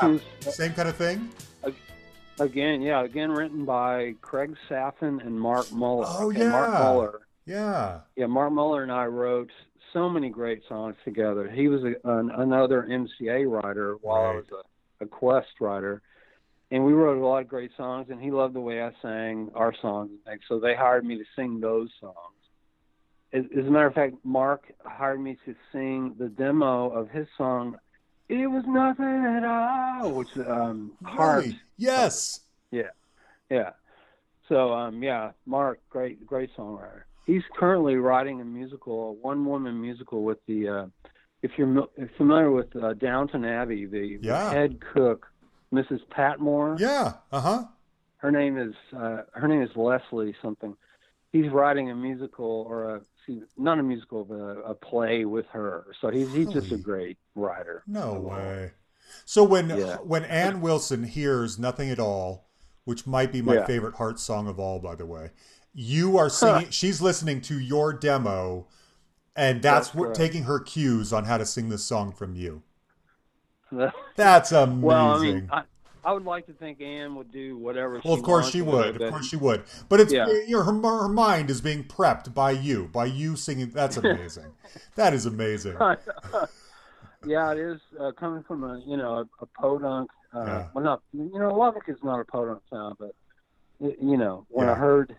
How did this Great happen? tunes. Same kind of thing? Again, yeah, again written by Craig Safan and Mark Mueller. Oh, Okay, Mark. Mueller. Yeah. Yeah, Mark Mueller and I wrote so many great songs together. He was a, an, another MCA writer while I was a, a Qwest writer. And we wrote a lot of great songs, and he loved the way I sang our songs. and. So they hired me to sing those songs. As, as a matter of fact, Mark hired me to sing the demo of his song, It Was Nothing at All, which um, Heart. Really? Yes. Yeah. Yeah. So um yeah, Mark, great great songwriter. He's currently writing a musical, a one woman musical with the uh if you're familiar with uh, Downton Abbey, the, the Yeah. head cook, Mrs. Patmore. Yeah. Uh huh. Her name is uh her name is Leslie something. He's writing a musical or a see, not a musical but a, a play with her. So he's he's just a great writer. No way. So when Yeah. when Ann Wilson hears nothing at all, which might be my Yeah. favorite heart song of all, by the way, you are singing. she's listening to your demo, and that's, That's what correct. taking her cues on how to sing this song from you. That's amazing. well, I mean, I, I would like to think Ann would do whatever. well, of course she would. Of course she would. But it's Yeah. you know, her her mind is being prepped by you, by you singing. That's amazing. that is amazing. yeah, it is uh, coming from a you know a, a podunk. Uh, Yeah. Well, not you know Lubbock is not a podunk town, but you know, when Yeah. I heard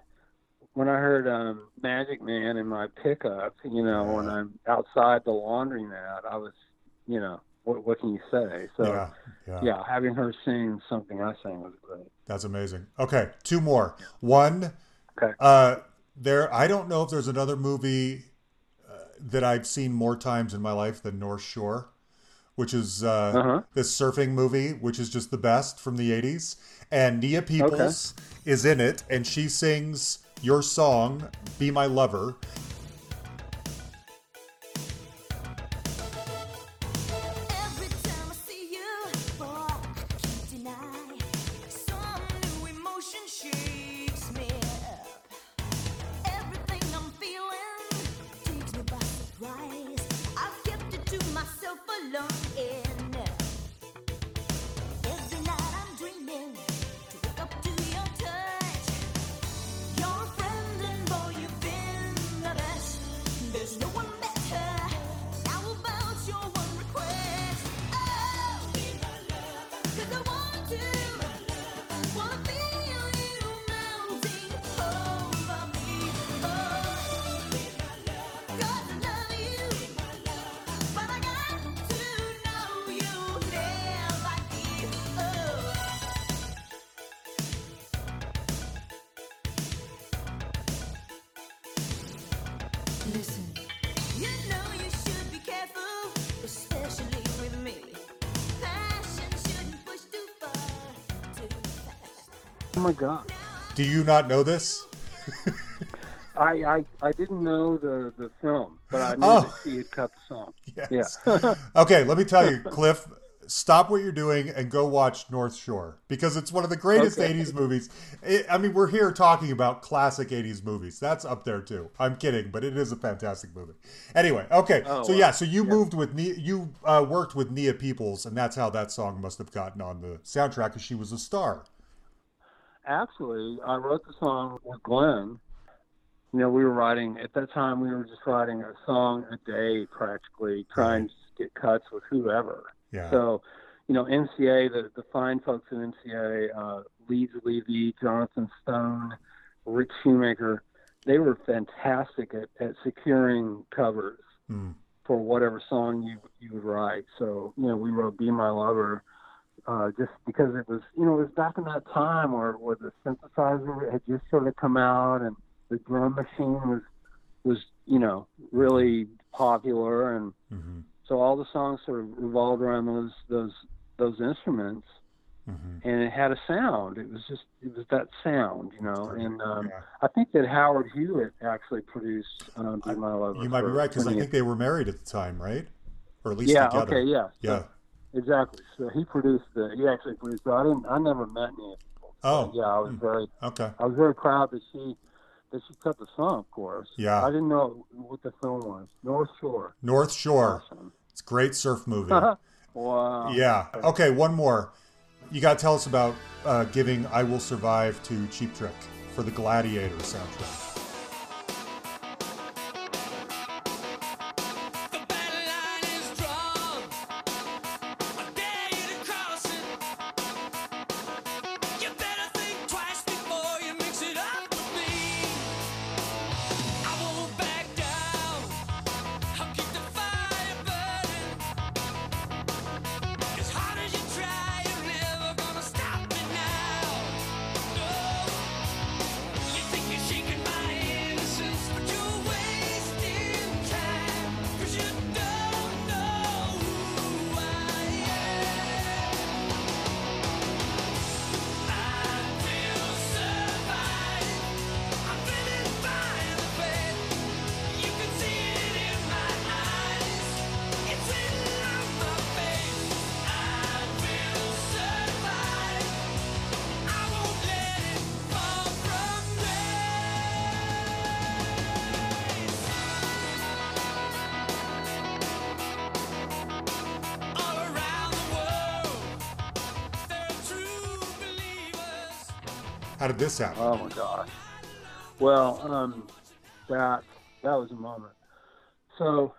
when I heard um, Magic Man in my pickup, you know, when I'm outside the laundromat, I was, you know, what what can you say? So yeah, yeah, yeah, having her sing something I sang was great. That's amazing. Okay, two more. One, Okay. uh, there. I don't know if there's another movie uh, that I've seen more times in my life than North Shore, which is uh, Uh-huh. this surfing movie, which is just the best from the '80s. And Nia Peeples is in it, and she sings your song, "Be My Lover." Not know this? I, I I didn't know the, the film, but I knew Oh. that she had cut the song. Yes. Yeah. okay, let me tell you, Clif. Stop what you're doing and go watch North Shore because it's one of the greatest Okay. 80s movies. It, I mean, we're here talking about classic 80s movies. That's up there too. I'm kidding, but it is a fantastic movie. Anyway, okay. Oh, so wow. yeah, so you moved with Nia, you uh, worked with Nia Peeples, and that's how that song must have gotten on the soundtrack because she was a star. Actually, I wrote the song with Glen. You know, we were writing at that time. We were just writing a song a day, practically, trying to get cuts with whoever. Yeah. So, you know, MCA, the the fine folks at MCA, uh, Leeds Levy, Jonathan Stone, Rich Shoemaker, they were fantastic at, at securing covers Hmm. for whatever song you you would write. So, you know, we wrote "Be My Lover." Uh, just because it was, you know, it was back in that time where, where the synthesizer had just sort of come out and the drum machine was, was, you know, really popular, and hmm so all the songs sort of revolved around those those those instruments, hmm and it had a sound. It was just it was that sound, you know. And um, Yeah. I think that Howard Hewett actually produced um, "Be My Lover." You might be right because I think they were married at the time, right? Or at least yeah. together. Okay. Yeah. Yeah. So, exactly. So he produced the. He actually produced. it. I didn't. I never met Nia. People. Oh. Yeah. I was Hmm. very. Okay. I was very proud that she that she cut the song. Of course. Yeah. I didn't know what the film was. North Shore. North Shore. Awesome. It's a great surf movie. wow. Yeah. Okay, one more. You got to tell us about uh, giving "I Will Survive" to Cheap Trick for the Gladiator soundtrack. How did this happen? Oh my gosh. Well, um, that that was a moment. So,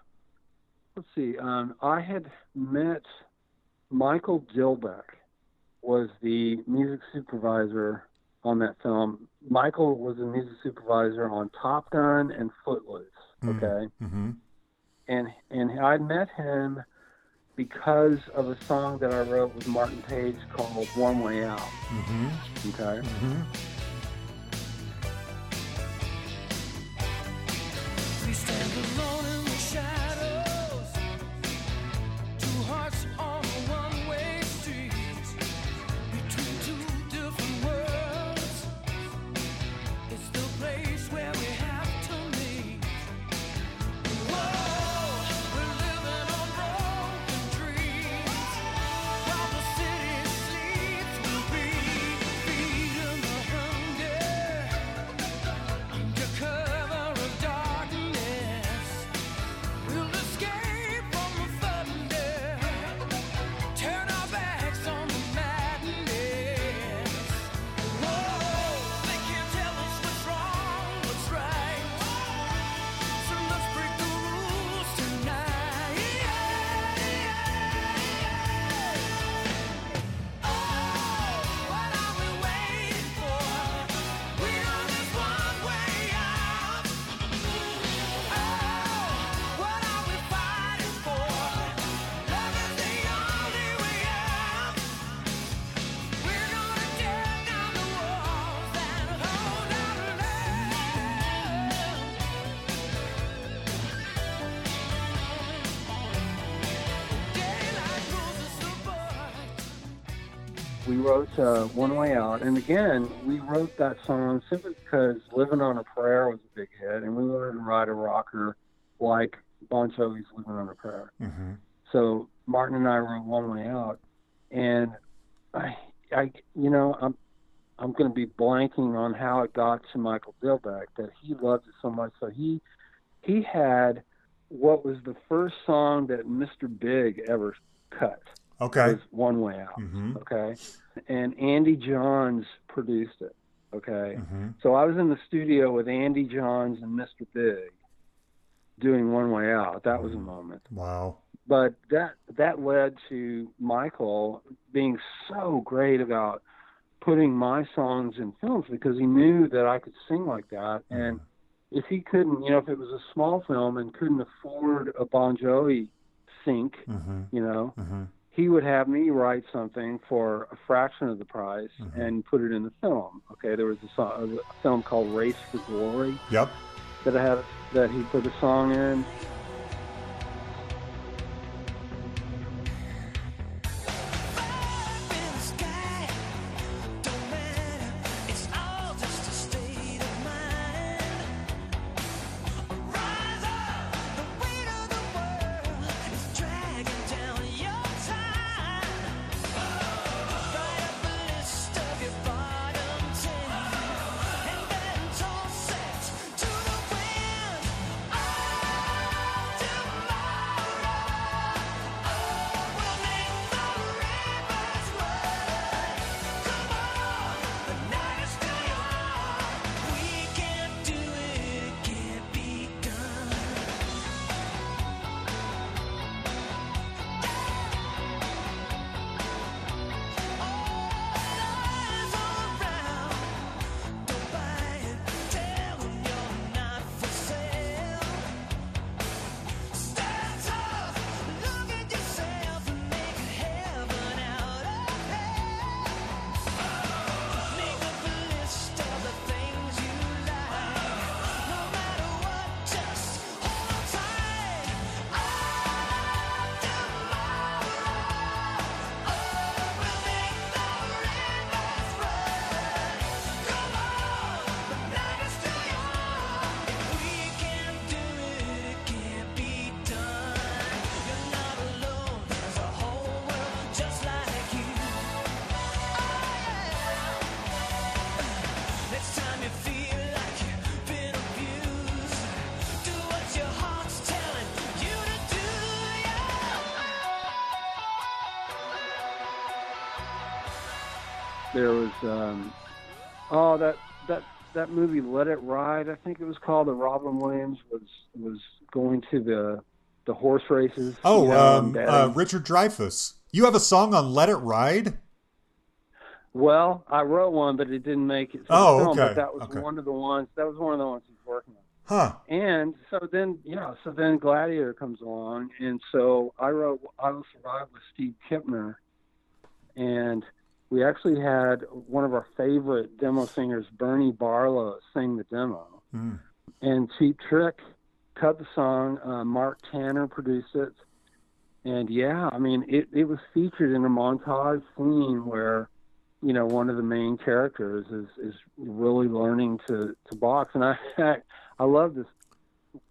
let's see. Um, I had met Michael Dilbeck, was the music supervisor on that film. Michael was the music supervisor on Top Gun and Footloose. Okay, Mm-hmm. and and I met him because of a song that I wrote with Martin Page called One Way Out. Mm-hmm. Okay. Mm-hmm. Alone uh, One Way Out, and again, we wrote that song simply because "Living on a Prayer" was a big hit, and we wanted to write a rocker like Bon Jovi's "Living on a Prayer." Mm-hmm. So Martin and I wrote One Way Out, and I, I, you know, I'm, I'm going to be blanking on how it got to Michael Dilbeck that he loved it so much. So he, he had what was the first song that Mr. Big ever cut Okay. was One Way Out. Mm-hmm. Okay. And Andy Johns produced it. Okay. Mm-hmm. So I was in the studio with Andy Johns and Mr. Big doing One Way Out. That was a moment. Wow. But that that led to Michael being so great about putting my songs in films because he knew that I could sing like that and if he couldn't, you know, if it was a small film and couldn't afford a Bon Jovi sync, Mm-hmm. you know, Mm-hmm. He would have me write something for a fraction of the price mm-hmm. and put it in the film. Okay, there was a, song, a film called Race for Glory Yep. that I had that he put a song in. Let It Ride, I think it was called. That Robin Williams was was going to the the horse races. Oh, you know, um, uh. Richard Dreyfuss. You have a song on "Let It Ride." Well, I wrote one, but it didn't make it. To Oh, the film, okay, But that was okay. one of the ones. That was one of the ones he's working on. Huh. And so then, yeah, so then Gladiator comes along, and so I wrote "I Will Survive" with Steve Kipner, and we actually had one of our favorite demo singers, Bernie Barlow, sing the demo, Mm. and Cheap Trick cut the song. Uh, Mark Tanner produced it, and yeah, I mean, it it was featured in a montage scene where. You know, one of the main characters is is really learning to to box, and I I love this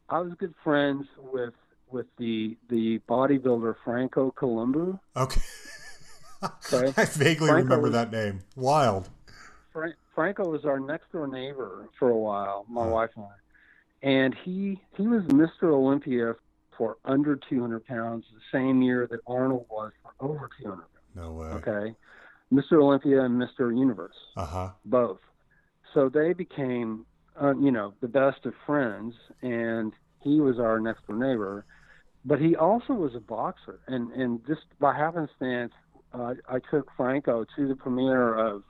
I was good friends with with the the bodybuilder Franco Columbu. Okay. Okay. I vaguely Franco remember was- that name. Wild. Fra- Franco was our next door neighbor for a while, my Huh. wife and I, and he he was Mr. Olympia for under 200 pounds the same year that Arnold was for over 200 pounds. No way. Okay, Mr. Olympia and Mr. Universe. Uh huh. both. So they became, uh, you know, the best of friends, and he was our next door neighbor. But he also was a boxer, and and just by happenstance, uh, I took Franco to the premiere of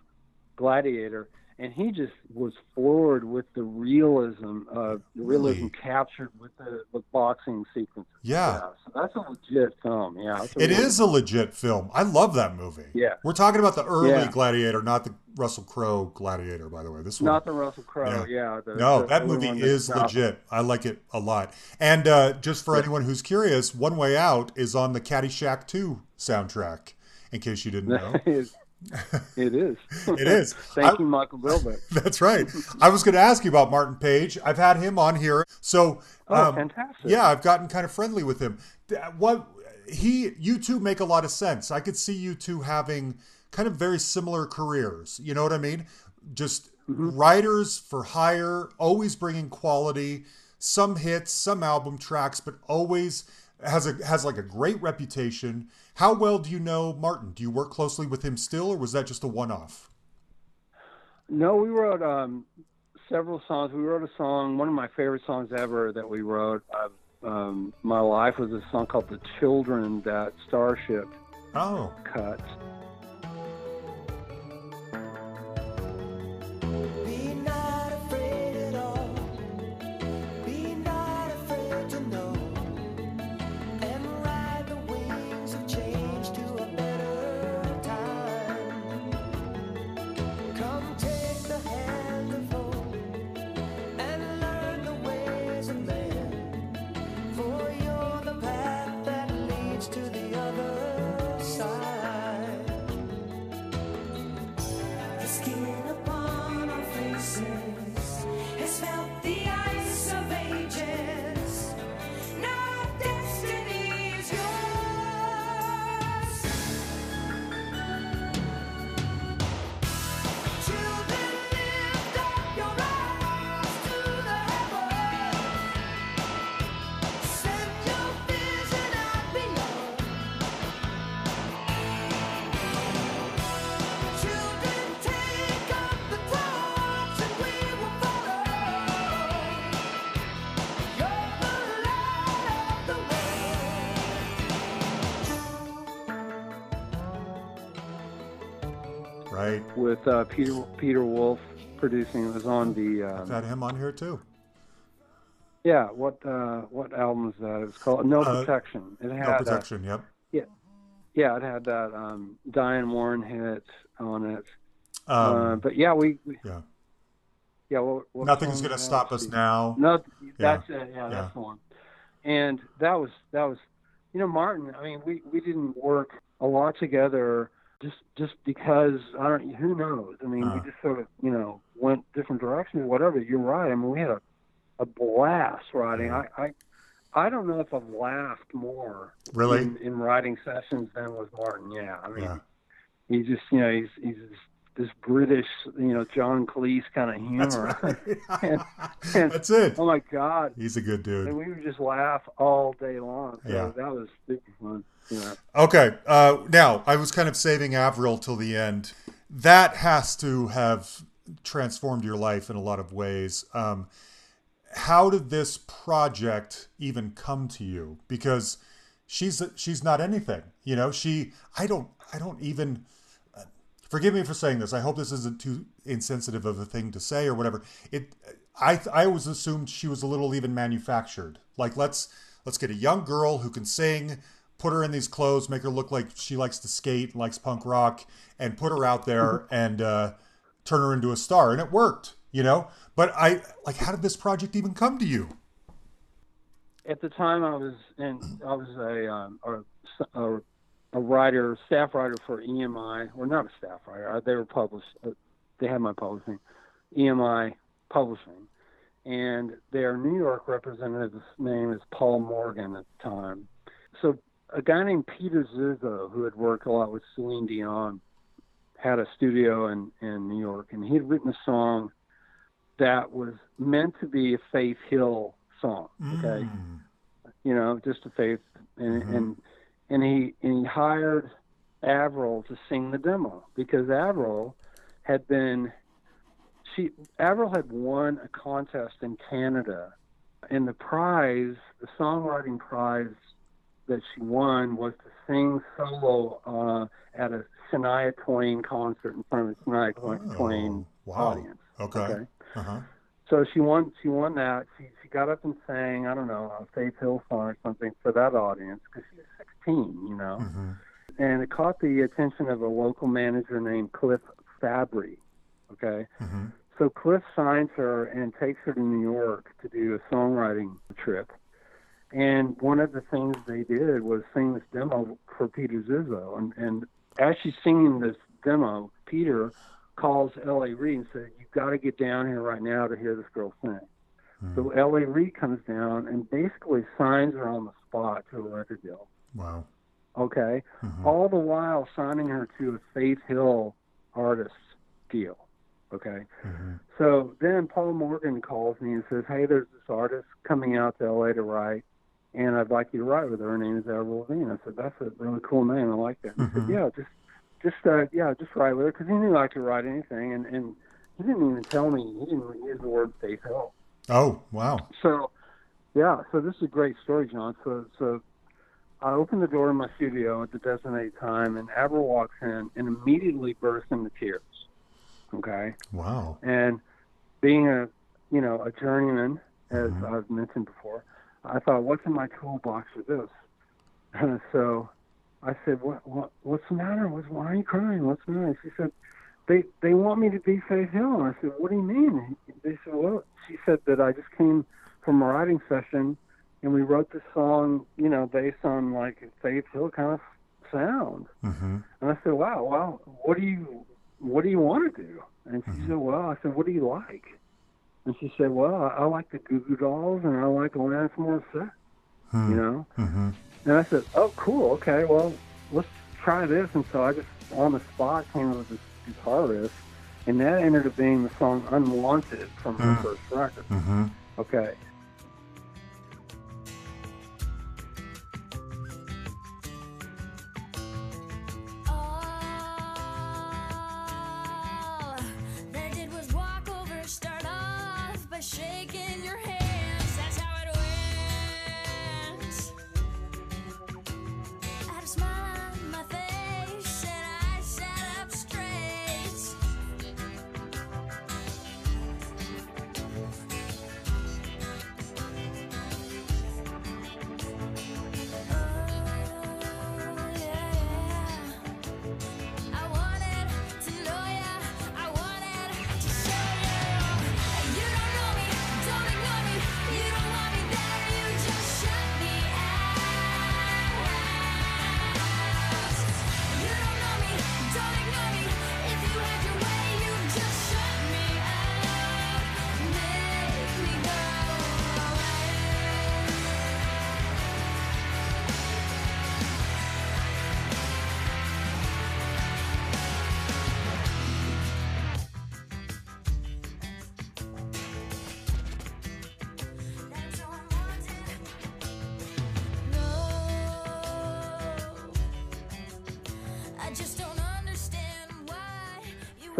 Gladiator, and he just was forward with the realism of the realism Really? captured with the with boxing sequences. Yeah. so that's a legit film. Yeah, a It is a legit film. I love that movie. Yeah. We're talking about the early Yeah. Gladiator, not the Russell Crowe Gladiator, by the way. This one. Not the Russell Crowe, Yeah. yeah. the- no, the that movie is legit. I like it a lot. And uh, just for Yeah. anyone who's curious, One Way Out is on the Caddyshack 2 soundtrack, in case you didn't know. it is. It is. Thank I- you, Michael Dilbeck. That's right. I was going to ask you about Martin Page. I've had him on here. So, Oh, um, fantastic. yeah, I've gotten kind of friendly with him. What he, you two make a lot of sense. I could see you two having kind of very similar careers. You know what I mean? Just Mm-hmm. writers for hire, always bringing quality, some hits, some album tracks, but always has a has like a great reputation. How well do you know Martin? Do you work closely with him still, or was that just a one off? No, we wrote um, several songs. We wrote a song, one of my favorite songs ever that we wrote. Uh, um, my life was a song called "The Children" that Starship Oh, cut. With uh, Peter Peter Wolf producing. It was on the um, had him on here too. yeah. What uh, what album is that? It was called No Uh, Protection. It had No uh, protection. Yep. yeah, yeah, it had that um, Diane Warren hit on it. uh, Um, but yeah, we, we yeah. yeah. Nothing's gonna stop us now. No, that's it. Yeah, Yeah. that's the one. And that was that was, you know, Martin. I mean, we we didn't work a lot together just just because I don't. Who knows? I mean, Uh. we just sort of you know went different directions. Whatever. You're right. I mean, we had a a blast writing. I I. I don't know if I've laughed more Really? in, in writing sessions than with Martin. Yeah, I mean, Yeah. he just you know he's he's this, British you know John Cleese kind of That's humor. right. And- and- That's it. oh my God, He's a good dude. and we would just laugh all day long. So Yeah. that was super fun. Yeah. Okay. Uh, now, I was kind of saving Avril till the end. That has to have transformed your life in a lot of ways. Um, how did this project even come to you? Because she's she's not anything. You know, she I don't I don't even forgive me for saying this. I hope this isn't too insensitive of a thing to say or whatever. It, I, I always assumed she was a little even manufactured. Like let's let's get a young girl who can sing, put her in these clothes, make her look like she likes to skate, likes punk rock, and put her out there and uh, turn her into a star. And it worked, you know. But I like, how did this project even come to you? At the time, I was in. I was a um, a, a, a writer, staff writer for EMI, or not a staff writer. uh, They were published. uh, They had my publishing, EMI Publishing, and their New York representative's name is Paul Morgan at the time. So a guy named Peter Zizzo, who had worked a lot with Celine Dion, had a studio in in New York, and he had written a song that was meant to be a Faith Hill song. Okay Mm. you know, just a faith, and and and he and he hired Avril to sing the demo because Avril had been she Avril had won a contest in Canada, and the prize, the songwriting prize that she won was to sing solo uh, at a Shania Twain concert in front of a Shania Twain, Oh, Twain wow. audience. Okay. Okay. Uh-huh. So she won. She won that. She she got up and sang. I don't know a Faith Hill song or something for that audience because she 16, you know. Mhm. And it caught the attention of a local manager named Cliff Fabri. Okay. Mhm. So Cliff signs her and takes her to New York to do a songwriting trip. And one of the things they did was sing this demo for Peter Zizzo. And, and as she's singing this demo, Peter calls L.A. Reid and says, "You've got to get down here right now to hear this girl sing." So L.A. Reid comes down and basically signs her on the spot to a record deal. Wow. Okay, Mhm. all the while signing her to a Faith Hill artist deal. Okay, Mhm. so then Paul Morgan calls me and says, "Hey, there's this artist coming out to LA to write, and I'd like you to write with her. Her name is Avril Lavigne." I said, "That's a really cool name. I like that." He said, Mhm. "Yeah, just, just, uh, yeah, just write with her," because he knew I could write anything, and and he didn't even tell me. He didn't use the word Faith Hill. Oh, wow. So, yeah, so this is a great story, John. So, so I opened the door to my studio at the designated time, and Avril walks in and immediately bursts into tears. Okay, Wow. and being a, you know, a journeyman, as Mhm. I've mentioned before, I thought, what's in my toolbox for this? so I said, what, what, what's the matter? What's, why are you crying? What's the matter? She said, they, they want me to be Faith Hill. And I said, what do you mean? They said, well, she said that I just came from a writing session and we wrote this song, you know, based on like Faith Hill kind of sound. Mm-hmm. And I said, wow, well, what do you, what do you want to do? And she Mhm. said, well, I said, what do you like? And she said, well, I, I like the Goo Goo Dolls and I like Alanis Morissette, you know? Mm-hmm. And I said, oh, cool, okay, well, let's try this. And so I just, on the spot, came up with this guitar riff, and that ended up being the song Unwanted from her Mm. first record. Mm-hmm. Okay.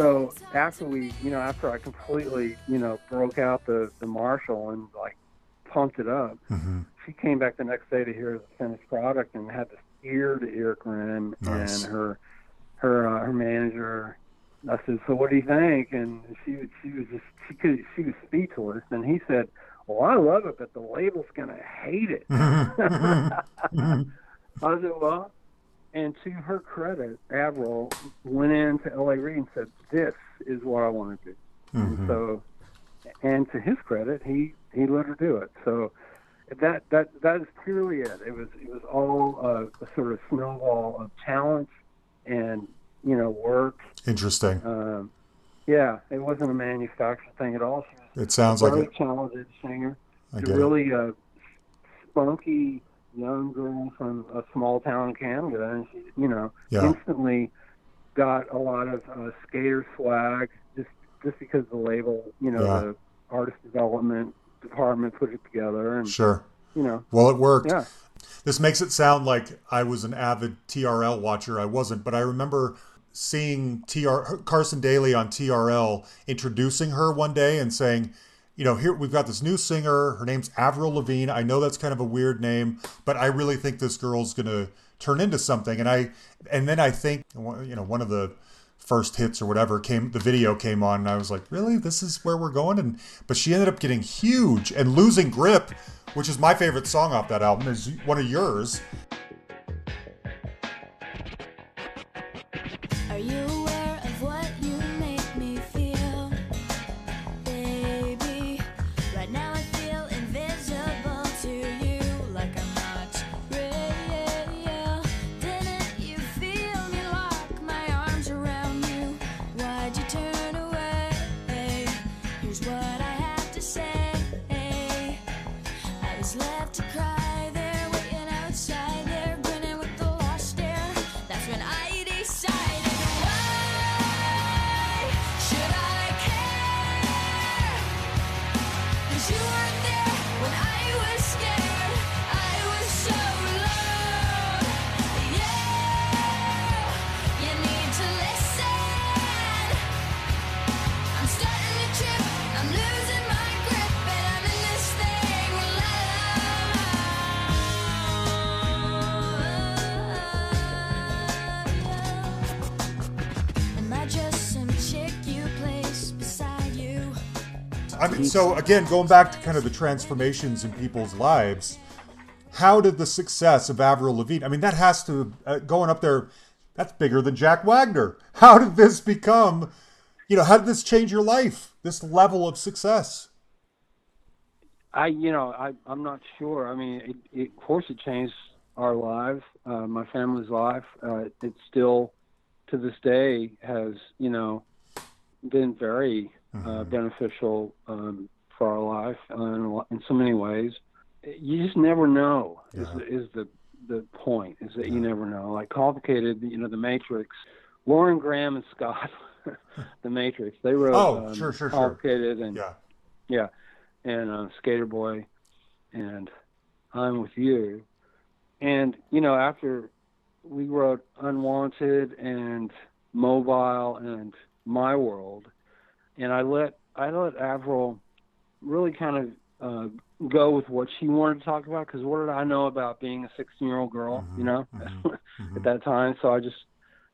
So after we, you know, after I completely, you know, broke out the, the Marshall and like pumped it up, Mm-hmm. she came back the next day to hear the finished product and had this ear to ear grin Nice. and her her uh, her manager I said, "So what do you think?" And she she was just she could she was speechless. And he said, "Well, I love it, but the label's gonna hate it." I said, "Well," and to her credit, Avril went into L.A. Reid and said, "This is what I want to do." And so, and to his credit, he he let her do it. So that that that is purely it. It was it was all uh, a sort of snowball of talent and you know work. Interesting. Um, yeah, it wasn't a manufactured thing at all. She was It sounds like a like very it. talented singer. I a get it. really uh, spunky young girl from a small town in Canada, and she, you know, Yeah. instantly got a lot of uh, skater swag just just because the label, you know, Yeah. the artist development department put it together, and Sure. you know, Well, it worked. yeah. This makes it sound like I was an avid TRL watcher. I wasn't, but I remember seeing TR Carson Daly on TRL introducing her one day and saying, you know, here we've got this new singer. Her name's Avril Lavigne. I know that's kind of a weird name, but I really think this girl's gonna turn into something. And I, and then I think, you know, one of the first hits or whatever came, the video came on, and I was like, really, this is where we're going. And but she ended up getting huge and losing grip, which is my favorite song off that album. Is one of yours. So again, going back to kind of the transformations in people's lives, how did the success of Avril Lavigne? I mean, that has to uh, going up there. That's bigger than Jack Wagner. How did this become? You know, how did this change your life? This level of success. I, you know, I, I'm not sure. I mean, it, it, of course, it changed our lives, uh, my family's life. Uh, it still, to this day, has, you know, been very uh, beneficial um, for our life uh, in, in so many ways. You just never know. Is, Yeah. the, is the the point? Is that you never know. Like complicated, you know, the Matrix. Lauren Graham and Scott, the Matrix. They wrote Oh, um, sure, sure, sure. complicated and Yeah. yeah, and uh, Sk8er Boi, and I'm with you, and you know after we wrote Unwanted and Mobile and My World, and I let I let Avril really kind of uh, go with what she wanted to talk about because what did I know about being a 16 year old girl, you know, at that time? So I just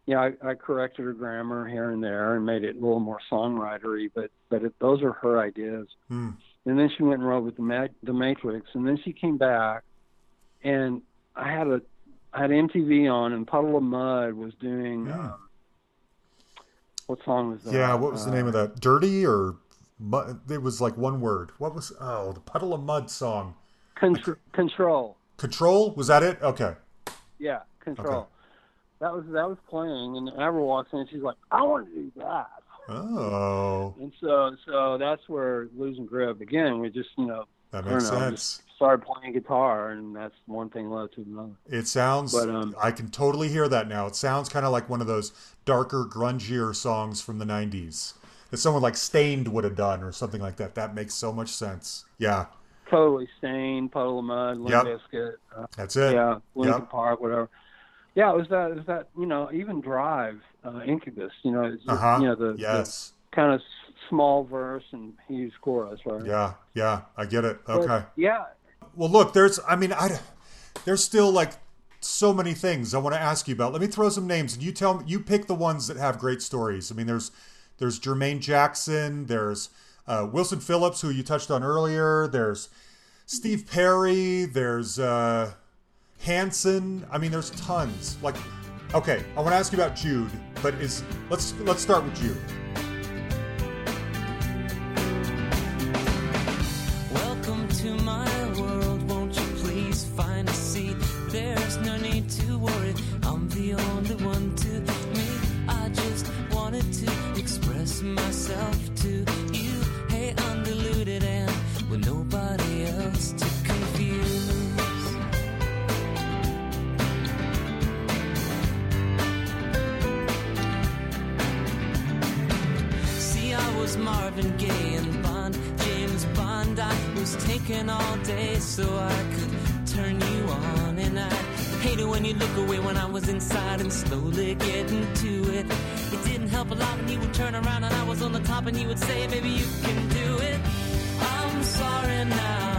you know, I, I corrected her grammar here and there and made it a little more songwritery, but but it, those are her ideas. Hmm. And then she went and wrote with the Ma- the Matrix, and then she came back, and I had a I had MTV on, and Puddle of Mudd was doing. Yeah. Um, what song was that? Yeah. What was the name of that? Um, Dirty or? It was like one word. What was? Oh, the Puddle of Mudd song. Contr- Control. Control. Was that it? Okay. Yeah, Control. Okay. That was that was playing, and Avril walks in, and she's like, "I want to do that." Oh, And so so that's where losing grip again. We just you know that makes know, sense. started playing guitar, and that's one thing led to another. It sounds. But, um, I can totally hear that now. It sounds kind of like one of those darker, grungier songs from the '90s that someone like Staind would have done, or something like that. That makes so much sense. Yeah, Totally Staind, puddle of Mudd, Limp Yep. Bizkit, uh, that's it. yeah, Linkin Yep. Park, whatever. Yeah, it was that. It was that. You know, even Drive, uh, Incubus. You know, it's, Uh huh. you know the, yes. the kind of small verse and huge chorus, right? Yeah. Yeah. I get it. But, Okay. yeah, Well, look, there's. I mean, I. There's still like so many things I want to ask you about. Let me throw some names, and you tell me. You pick the ones that have great stories. I mean, there's there's Jermaine Jackson. There's uh, Wilson Phillips, who you touched on earlier. There's Steve Perry. There's uh, Hanson. I mean, there's tons. Like, okay, I want to ask you about Jude, but is let's let's start with Jude. All day so I could turn you on. And I hate it when you look away when I was inside and slowly getting to it. It didn't help a lot when you would turn around and I was on the top and you would say, Baby, you can do it. I'm sorry now,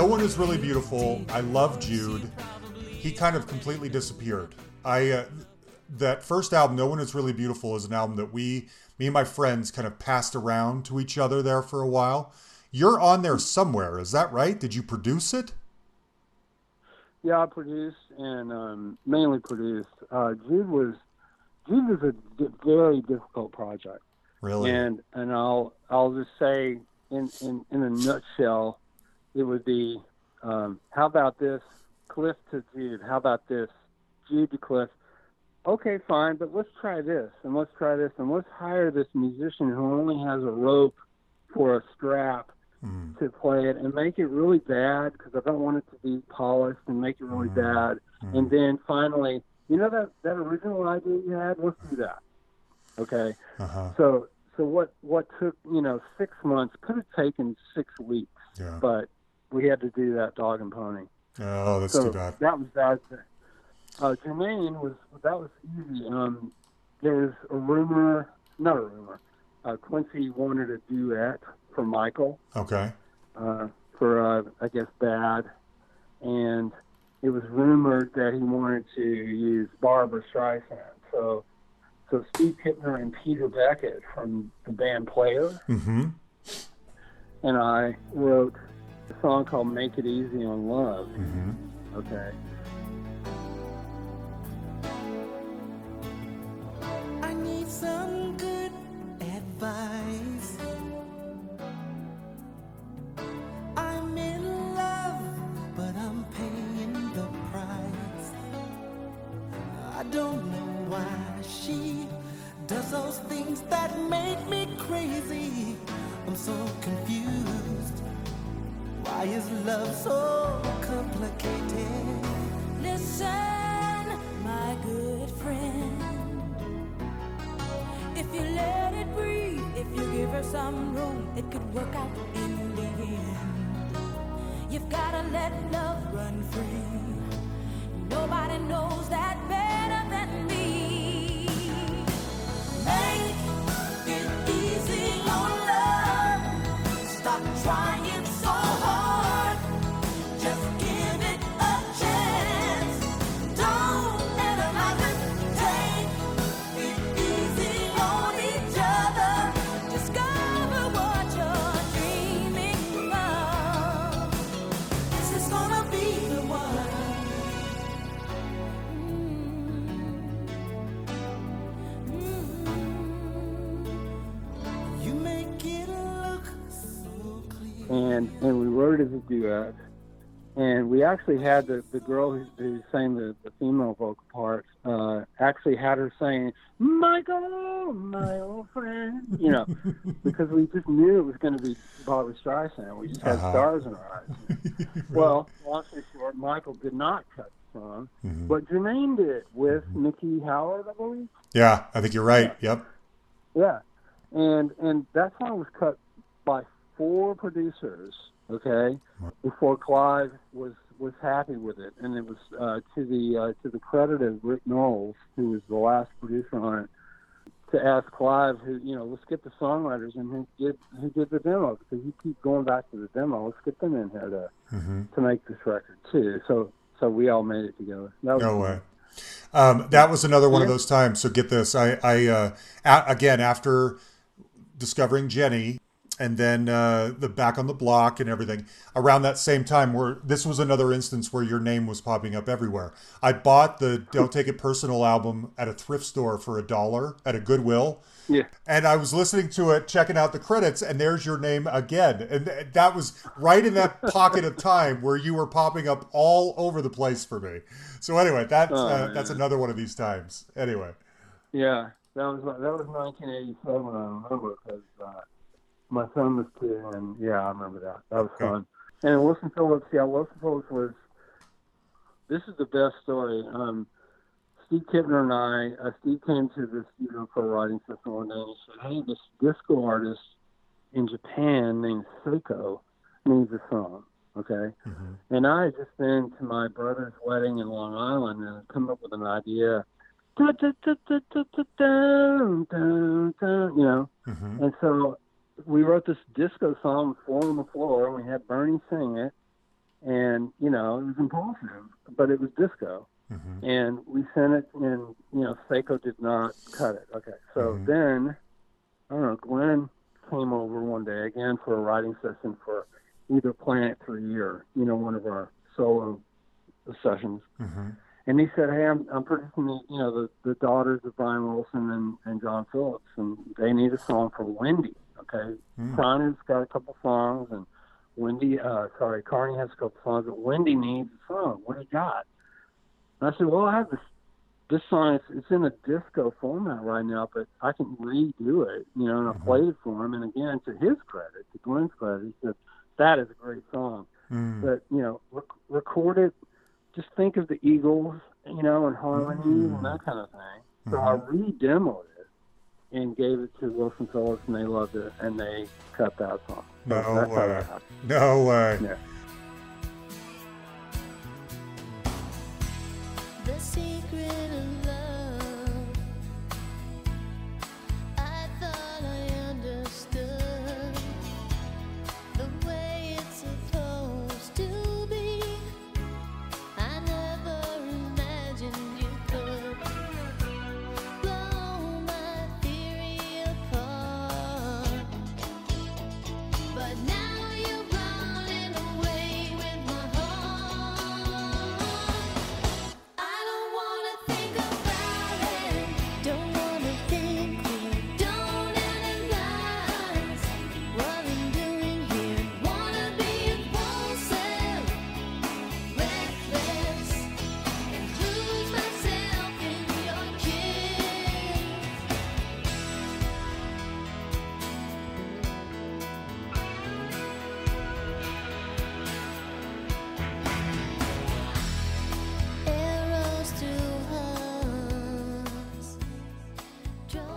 No one is really beautiful. I love Jude. He kind of completely disappeared. I uh, that first album, No One Is Really Beautiful, is an album that we, me and my friends, kind of passed around to each other there for a while. You're on there somewhere, is that right? Did you produce it? Yeah, I produced and um, mainly produced. Uh, Jude was Jude was a very difficult project, Really? and and I'll I'll just say in in in a nutshell, it would be um, how about this Clif to Jude? How about this Jude to Clif? Okay, fine, but let's try this and let's try this and let's hire this musician who only has a rope for a strap Mm. to play it and make it really bad because I don't want it to be polished and make it really bad. And then finally, you know that that original idea you had, let's do that. Okay. Uh-huh. So so what what took you know six months could have taken six weeks, Yeah. but we had to do that dog and pony. Oh, that's so too bad. that was bad. Uh, Jermaine was that was easy. Um, there was a rumor, not a rumor. Uh, Quincy wanted a duet for Michael Okay. uh, for uh, I guess Bad, and it was rumored that he wanted to use Barbra Streisand. So, so Steve Kipner and Peter Beckett from the band Player Mm-hmm. and I wrote a song called "Make It Easy on Love." Mm-hmm. Okay. I need some good advice. I'm in love, but I'm paying the price. I don't know why she does those things that make me crazy. I'm so confused. Why is love so complicated? Listen, my good friend. If you let it breathe, if you give her some room, it could work out in the end. You've gotta let love run free. Nobody knows that better than me. And and we wrote it as a duet. And we actually had the, the girl who, who sang the, the female vocal parts, uh, actually had her saying, Michael, my old friend, you know, because we just knew it was going to be Barbra Streisand. We just had Uh-huh. stars in our eyes. Well, long story short, Michael did not cut the song, Mhm. but Jermaine did it with Mickey Howard, I believe. Yeah, I think you're right. Yep. Yeah, and and that song was cut by four producers. Okay, before Clive was was happy with it, and it was uh, to the uh, to the credit of Rick Knowles, who was the last producer on it, to ask Clive, who you know, let's get the songwriters and who did who did the demo because you keep going back to the demo. Let's get them in here to hmm to make this record too. So so we all made it together. That was No way. Um, that was another one of those times. So get this. I, I uh, a- again after discovering Jenny, and then uh, the back on the block and everything around that same time. Where this was another instance where your name was popping up everywhere. I bought the "Don't Take It Personal" album at a thrift store for a dollar at a Goodwill. Yeah. And I was listening to it, checking out the credits, and there's your name again. And th- that was right in that pocket of time where you were popping up all over the place for me. So anyway, that's Oh, uh, that's another one of these times. Anyway, Yeah, that was that was 1987. I remember because uh, my son was two, and yeah, I remember that. That was Okay. fun. And Wilson Phillips, yeah, Wilson Phillips was. This is the best story. Um, Steve Kipner and I, uh, Steve came to the studio for a writing session one day and he said, "Hey, this disco artist in Japan named Seiko needs a song." Okay. Mhm. And I had just been to my brother's wedding in Long Island and come up with an idea. You know, Mhm. and so we wrote this disco song, Four on the Floor, and we had Bernie sing it. And, you know, it was impulsive, but it was disco. Mhm. And we sent it, and, you know, Seiko did not cut it. Okay. So Mhm. then, I don't know, Glen came over one day again for a writing session for either Planet 3 or, you know, one of our solo sessions. Mhm. And he said, "Hey, I'm I'm producing the you know the the daughters of Brian Wilson and and John Phillips, and they need a song for Wendy. Okay, Mm. Chynna's got a couple songs, and Wendy, uh, sorry, Carnie has a couple songs, but Wendy needs a song. What do you got?" And I said, "Well, I have this this song. It's it's in a disco format right now, but I can redo it. You know, and I Mhm. played it for him. And again, to his credit, to Glen's credit, he said that is a great song." Mm. but you know, rec- record it. Just think of the Eagles, you know, and harmonies Mm. and that kind of thing. So I Mhm. re-demoed it and gave it to Wilson Phillips, and they loved it, and they cut that song. So No way. No way.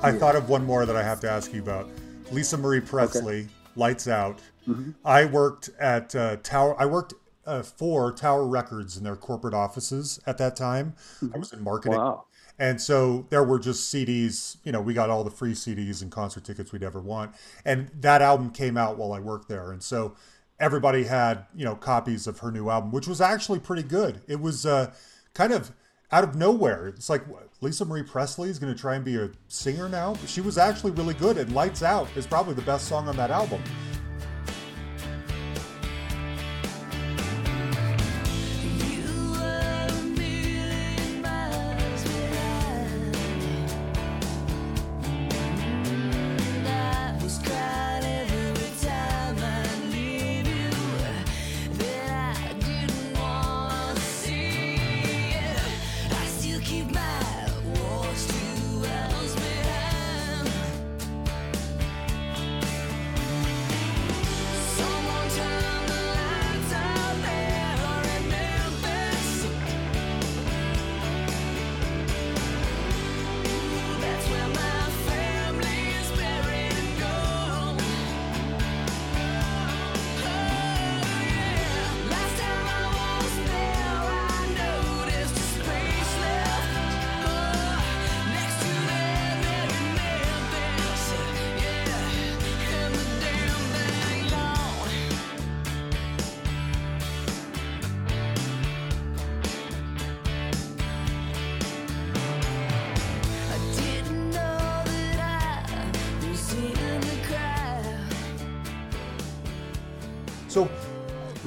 I thought of one more that I have to ask you about. Lisa Marie Presley, Lights Out. I worked at uh, Tower. I worked uh, for Tower Records in their corporate offices at that time. I was in marketing. Wow. And so there were just CDs, you know, we got all the free CDs and concert tickets we'd ever want. And that album came out while I worked there. And so everybody had, you know, copies of her new album, which was actually pretty good. It was uh, kind of out of nowhere. It's like Lisa Marie Presley is going to try and be a singer now. She was actually really good. And Lights Out is probably the best song on that album.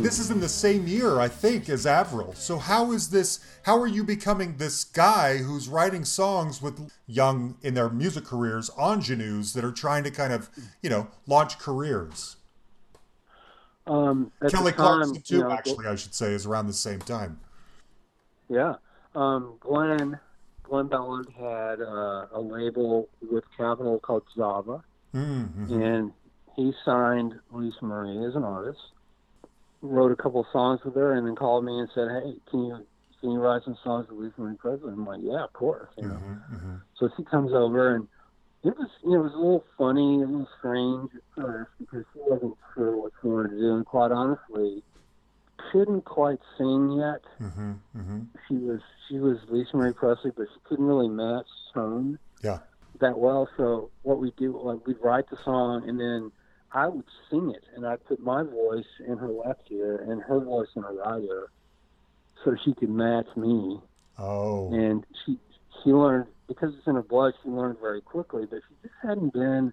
This is in the same year, I think, as Avril. So how is this? How are you becoming this guy who's writing songs with young in their music careers ingenues that are trying to kind of, you know, launch careers? Um, Kelly time, Clarkson too, you know, actually, I should say, is around the same time. Yeah. Um, Glen Glen Ballard had uh, a label with Capitol called Java, Mm-hmm. and he signed Lisa Marie as an artist. Wrote a couple of songs with her, and then called me and said, "Hey, can you can you write some songs with Lisa Marie Presley?" I'm like, "Yeah, of course." You know. Mm-hmm. So she comes over, and it was you know it was a little funny, a little strange at first because she wasn't sure what she wanted to do, and quite honestly, couldn't quite sing yet Mm-hmm. Mm-hmm. she was she was Lisa Marie Presley, but she couldn't really match tone Yeah. that well. So what we do, like we'd write the song, and then I would sing it, and I'd put my voice in her left ear and her voice in her right ear, so she could match me. Oh. And she she learned because it's in her blood. She learned very quickly, but she just hadn't been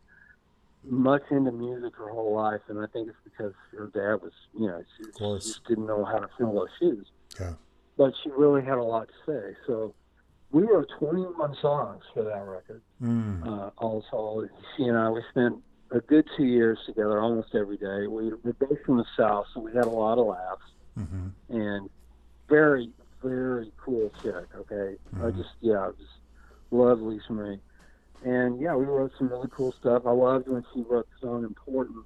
much into music her whole life, and I think it's because her dad was, you know, she, she just didn't know how to fill those shoes Yeah. but she really had a lot to say. So we wrote 21 songs for that record. Mm. Uh, also, she and I, we spent a good two years together almost every day. We were both from the South, so we had a lot of laughs Mm-hmm. and very, very cool chick. Okay, I Mhm. just yeah, I just love Lisa Marie. And yeah, we wrote some really cool stuff. I loved when she wrote the song "Important,"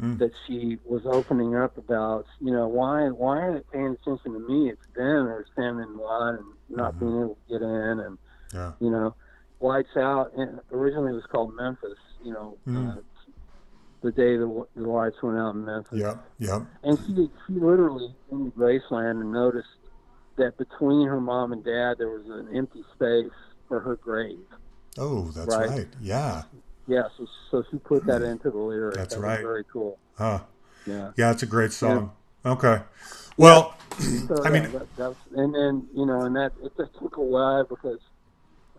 Mm. that she was opening up about. You know, why why aren't they paying attention to me? It's them or standing in line and not Mhm. being able to get in, and Yeah. you know, lights out. And originally it was called Memphis. You know, Mm. uh, the day the, the lights went out in Memphis. Yep. Yep. And she she literally in Graceland and noticed that between her mom and dad there was an empty space for her grave. Oh, that's Right. right. Yeah. Yeah, so so she put that into the lyrics. That's that right. Very cool. Huh. Yeah. Yeah, it's a great song. Okay. Well, So I yeah, mean, that, that's and then you know, and that it just took a while because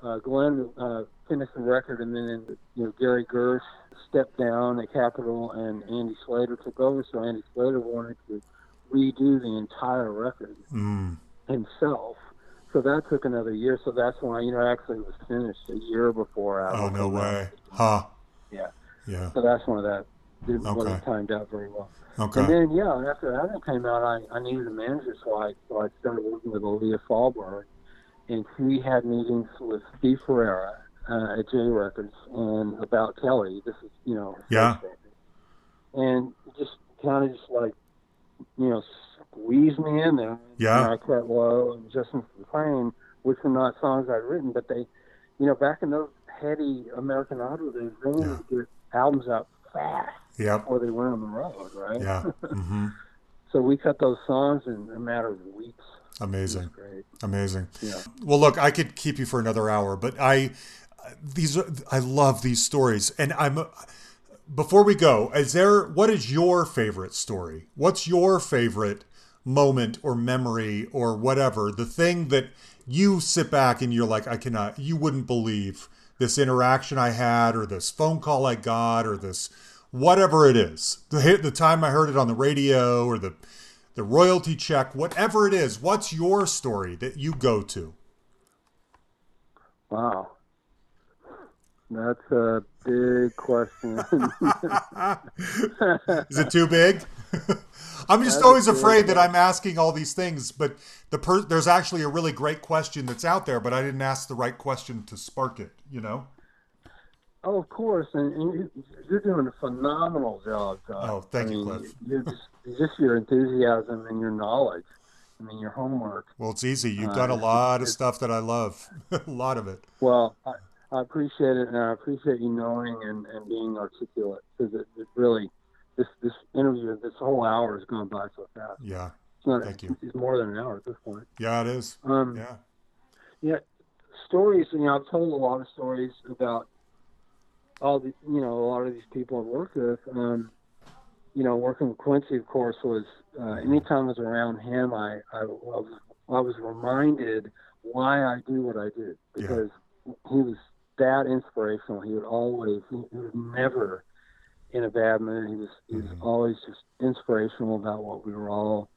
uh, Glen uh, finished the record, and then you know Gary Gersh stepped down at Capitol, and Andy Slater took over. So Andy Slater wanted to redo the entire record mm, himself. So that took another year. So that's why you know actually it was finished a year before. oh no way. Huh. Yeah. Yeah. So that's why that didn't Okay. wasn't timed out very well. Okay. And then, yeah, after that one came out, I, I needed a manager, so I so I started working with Olivia Fallberg, and she had meetings with Steve Ferreira uh, at J Records and about Kelly. This is, you know, Yeah. and just kind of just like, you know, squeezed me in there. Yeah. And I cut low and Justin Plain, which were not songs I'd written, but they, you know, back in those heady American Idol days, they needed to get albums out fast Yep. before they went on the road, right? Yeah. hmm So we cut those songs in a matter of weeks. Amazing. great. Amazing. Yeah. Well, look, I could keep you for another hour, but I these are I love these stories, and I'm. Before we go, is there what is your favorite story? What's your favorite moment or memory or whatever? The thing that you sit back and you're like, I cannot, you wouldn't believe this interaction I had, or this phone call I got, or this whatever it is. The the time I heard it on the radio, or the the royalty check, whatever it is. What's your story that you go to? Wow. That's a big question. Is it too big? I'm just That's always afraid that. I'm asking all these things, but the per- there's actually a really great question that's out there, but I didn't ask the right question to spark it. You know? oh, of course, and, and you, you're doing a phenomenal job. Oh, thank I you, mean, Clif. You're just, just your enthusiasm and your knowledge. I mean, your homework. Well, it's easy. You've Uh, done a lot of stuff that I love, a lot of it. Well, I, I appreciate it, and I appreciate you knowing and, and being articulate because it, it really, this this interview, this whole hour has gone by so fast. Yeah, It's not. Thank you. It's more than an hour at this point. yeah, it is. Um, Yeah, Yeah, stories. You know, I've told a lot of stories about all the, you know, a lot of these people I've worked with. Um, you know, working with Quincy, of course, was uh, anytime I was around him, I, I was I was reminded why I do what I do because he was that inspirational. He would always, he, would never in a bad mood. He was he was always just inspirational about what we were all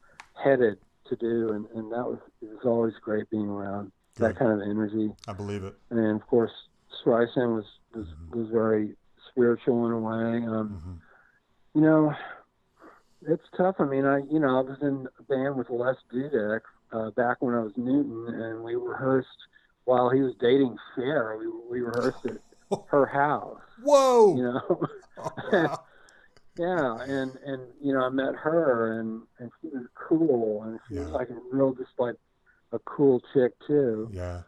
headed to do, and and that was it was always great being around that kind of energy. I believe it. And of course, Streisand was was was very spiritual in a way. Um, You know, it's tough. I mean, I you know I was in a band with Les Dudek uh, back when I was Newton, and we rehearsed while he was dating Cher. We we rehearsed at her house. Whoa! You know. Wow. Yeah, and and you know I met her and and she was cool and she was like a real just like a cool chick too. yeah,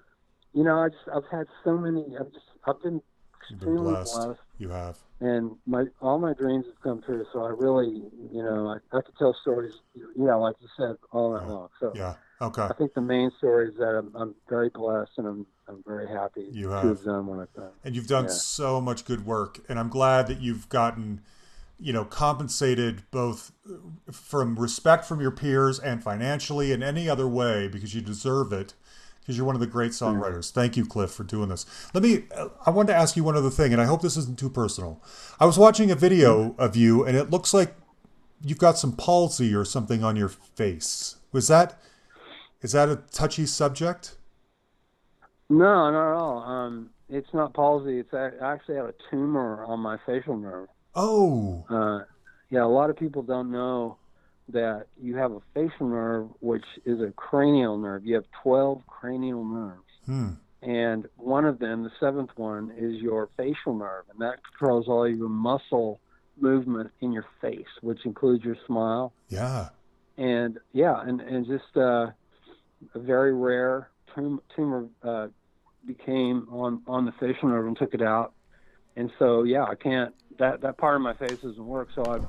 You know I just I've had so many I've just I've been you've been extremely blessed. blessed, You have. and my all my dreams have come true. So I really you know I, I could tell stories you know like you said all night Yeah. long. So Yeah. Okay. I think the main story is that I'm I'm very blessed and I'm I'm very happy You to have. have done what I've done. and you've done Yeah. so much good work and i'm glad that you've gotten you know compensated both from respect from your peers and financially in any other way because you deserve it because you're one of the great songwriters. Thank you clif for doing this. Let me i wanted to ask you one other thing and i hope this isn't too personal. I was watching a video of you and it looks like you've got some palsy or something on your face. Was that is that a touchy subject? No, not at all. Um, it's not palsy. It's I actually have a tumor on my facial nerve. oh. Uh, yeah, a lot of people don't know that you have a facial nerve, which is a cranial nerve. You have 12 cranial nerves. hmm And one of them, the seventh one, is your facial nerve. And that controls all your muscle movement in your face, which includes your smile. yeah And yeah, and, and just uh, a very rare tum- tumor uh, became on, on the facial nerve and took it out. And so, yeah, I can't, that, that part of my face doesn't work. So I've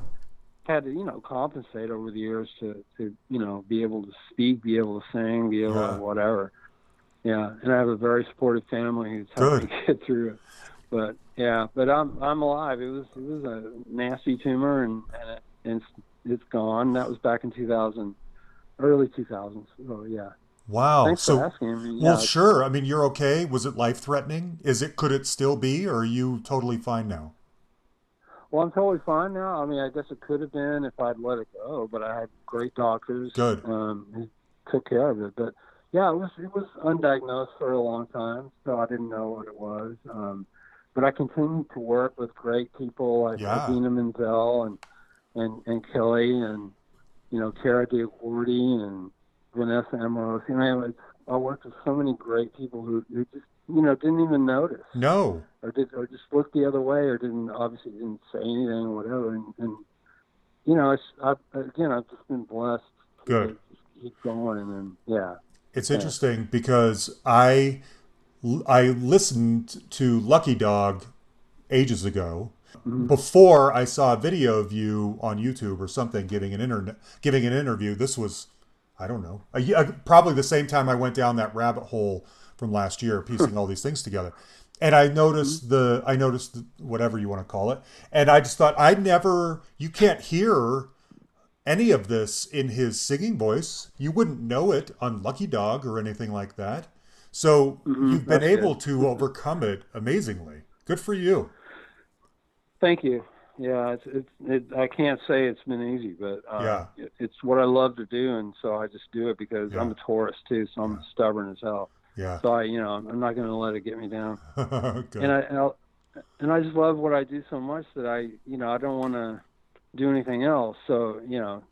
had to, you know, compensate over the years to, to you know, be able to speak, be able to sing, be able Yeah. to whatever. Yeah. And I have a very supportive family who's helped me get through it. But yeah, but I'm I'm alive. It was it was a nasty tumor and and, it, and it's, it's gone. That was back in 2000, early 2000s. So yeah. wow Thanks so for asking. I mean, Well, it's- sure. I mean, you're okay. Was it life threatening? Is it? Could it still be? Or are you totally fine now? Well, I'm totally fine now. I mean, I guess it could have been if I'd let it go, but I had great doctors. Good. Um, who took care of it. But yeah, it was it was undiagnosed for a long time, so I didn't know what it was. Um, but I continued to work with great people like Yeah. Idina Menzel and and and Kelly and you know Kara DioGuardi and Vanessa Amorosi. You know, I worked with so many great people who, who just you know didn't even notice No. or did or just looked the other way or didn't obviously didn't say anything or whatever and, and you know it's I, again I've just been blessed Good. keep going and yeah It's interesting because I I listened to Lucky Dog ages ago mm-hmm. before I saw a video of you on YouTube or something giving an internet giving an interview. This was I don't know a, probably the same time I went down that rabbit hole from last year, piecing all these things together. And I noticed the I noticed the, whatever you want to call it, and I just thought I never you can't hear any of this in his singing voice. You wouldn't know it on Lucky Dog or anything like that. So you've been able to overcome it amazingly. Good for you. thank you yeah it's it's it, I can't say it's been easy but uh, Yeah. it, it's what I love to do and so I just do it because I'm a Taurus too so I'm stubborn as hell Yeah. so I you know I'm not going to let it get me down Good. and I and, I'll, and I just love what I do so much that I you know I don't want to do anything else so you know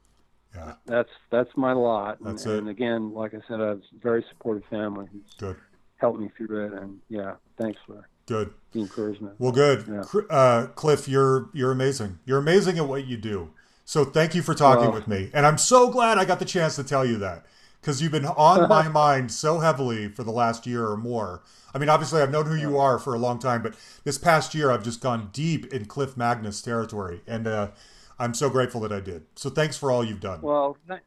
yeah. that's that's my lot. And, it. and again, like I said, I have a very supportive family who's Good. helped me through it. And yeah, thanks for Good. the encouragement. Well, good. Yeah. Uh, Clif, you're you're amazing. You're amazing at what you do. So thank you for talking Well- with me, and I'm so glad I got the chance to tell you that because you've been on my mind so heavily for the last year or more. I mean, obviously, I've known who you are for a long time, but this past year, I've just gone deep in Clif Magness territory, and uh, I'm so grateful that I did. So thanks for all you've done. Well, th-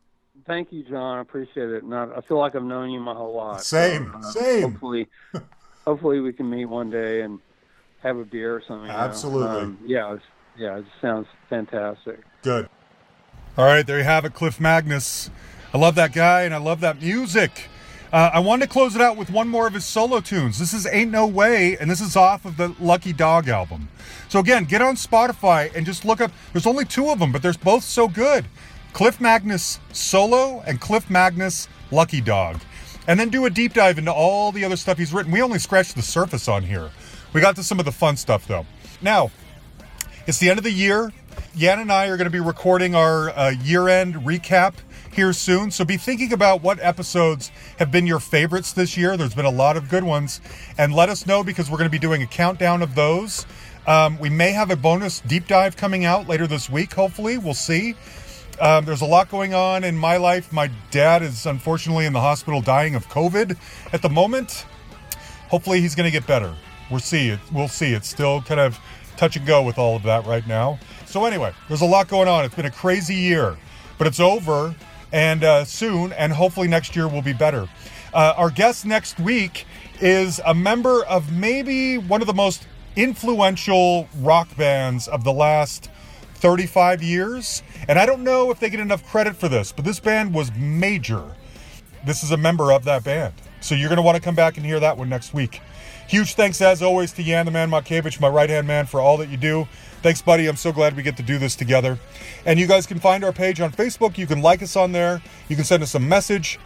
thank you, John. I appreciate it. And I, I feel like I've known you my whole life. Same, So, uh, same. Hopefully, hopefully we can meet one day and have a beer or something. Absolutely. Um, yeah. It's, yeah. It sounds fantastic. Good. All right, there you have it, Clif Magness. I love that guy and I love that music. Uh, I wanted to close it out with one more of his solo tunes. This is Ain't No Way, and this is off of the Lucky Dog album. So again, get on Spotify and just look up. There's only two of them, but they're both so good. Clif Magness solo and Clif Magness Lucky Dog. And then do a deep dive into all the other stuff he's written. We only scratched the surface on here. We got to some of the fun stuff though. Now, it's the end of the year. Yan and I are going to be recording our uh, year end recap here soon. So be thinking about what episodes have been your favorites this year. There's been a lot of good ones. And let us know because we're going to be doing a countdown of those. Um, we may have a bonus deep dive coming out later this week, hopefully. We'll see. Um, there's a lot going on in my life. My dad is unfortunately in the hospital dying of COVID at the moment. Hopefully, he's going to get better. We'll see. We'll see. It's still kind of touch and go with all of that right now. So anyway, there's a lot going on. It's been a crazy year, but it's over and uh, soon, and hopefully next year will be better. Uh, our guest next week is a member of maybe one of the most influential rock bands of the last 35 years. And I don't know if they get enough credit for this, but this band was major. This is a member of that band. So you're going to want to come back and hear that one next week. Huge thanks, as always, to Yan the Man Makevich, my right hand man, for all that you do. Thanks, buddy. I'm so glad we get to do this together. And you guys can find our page on Facebook. You can like us on there. You can send us a message,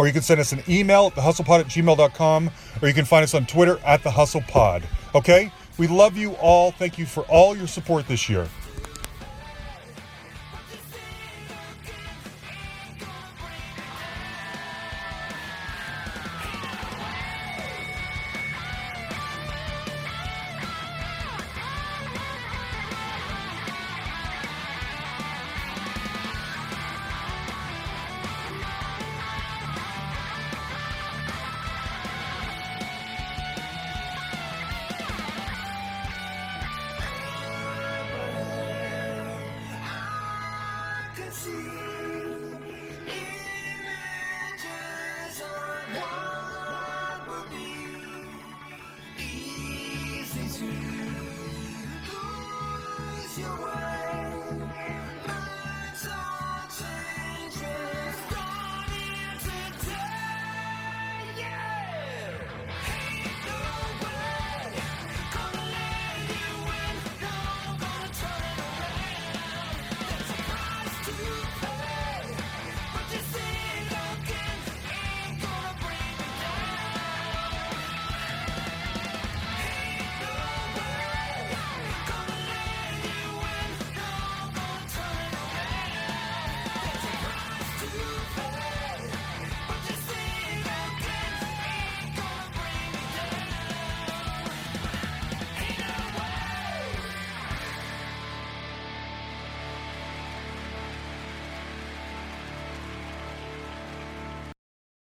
or you can send us an email at thehustlepod at gmail.com, or you can find us on Twitter at thehustlepod. Okay? We love you all. Thank you for all your support this year.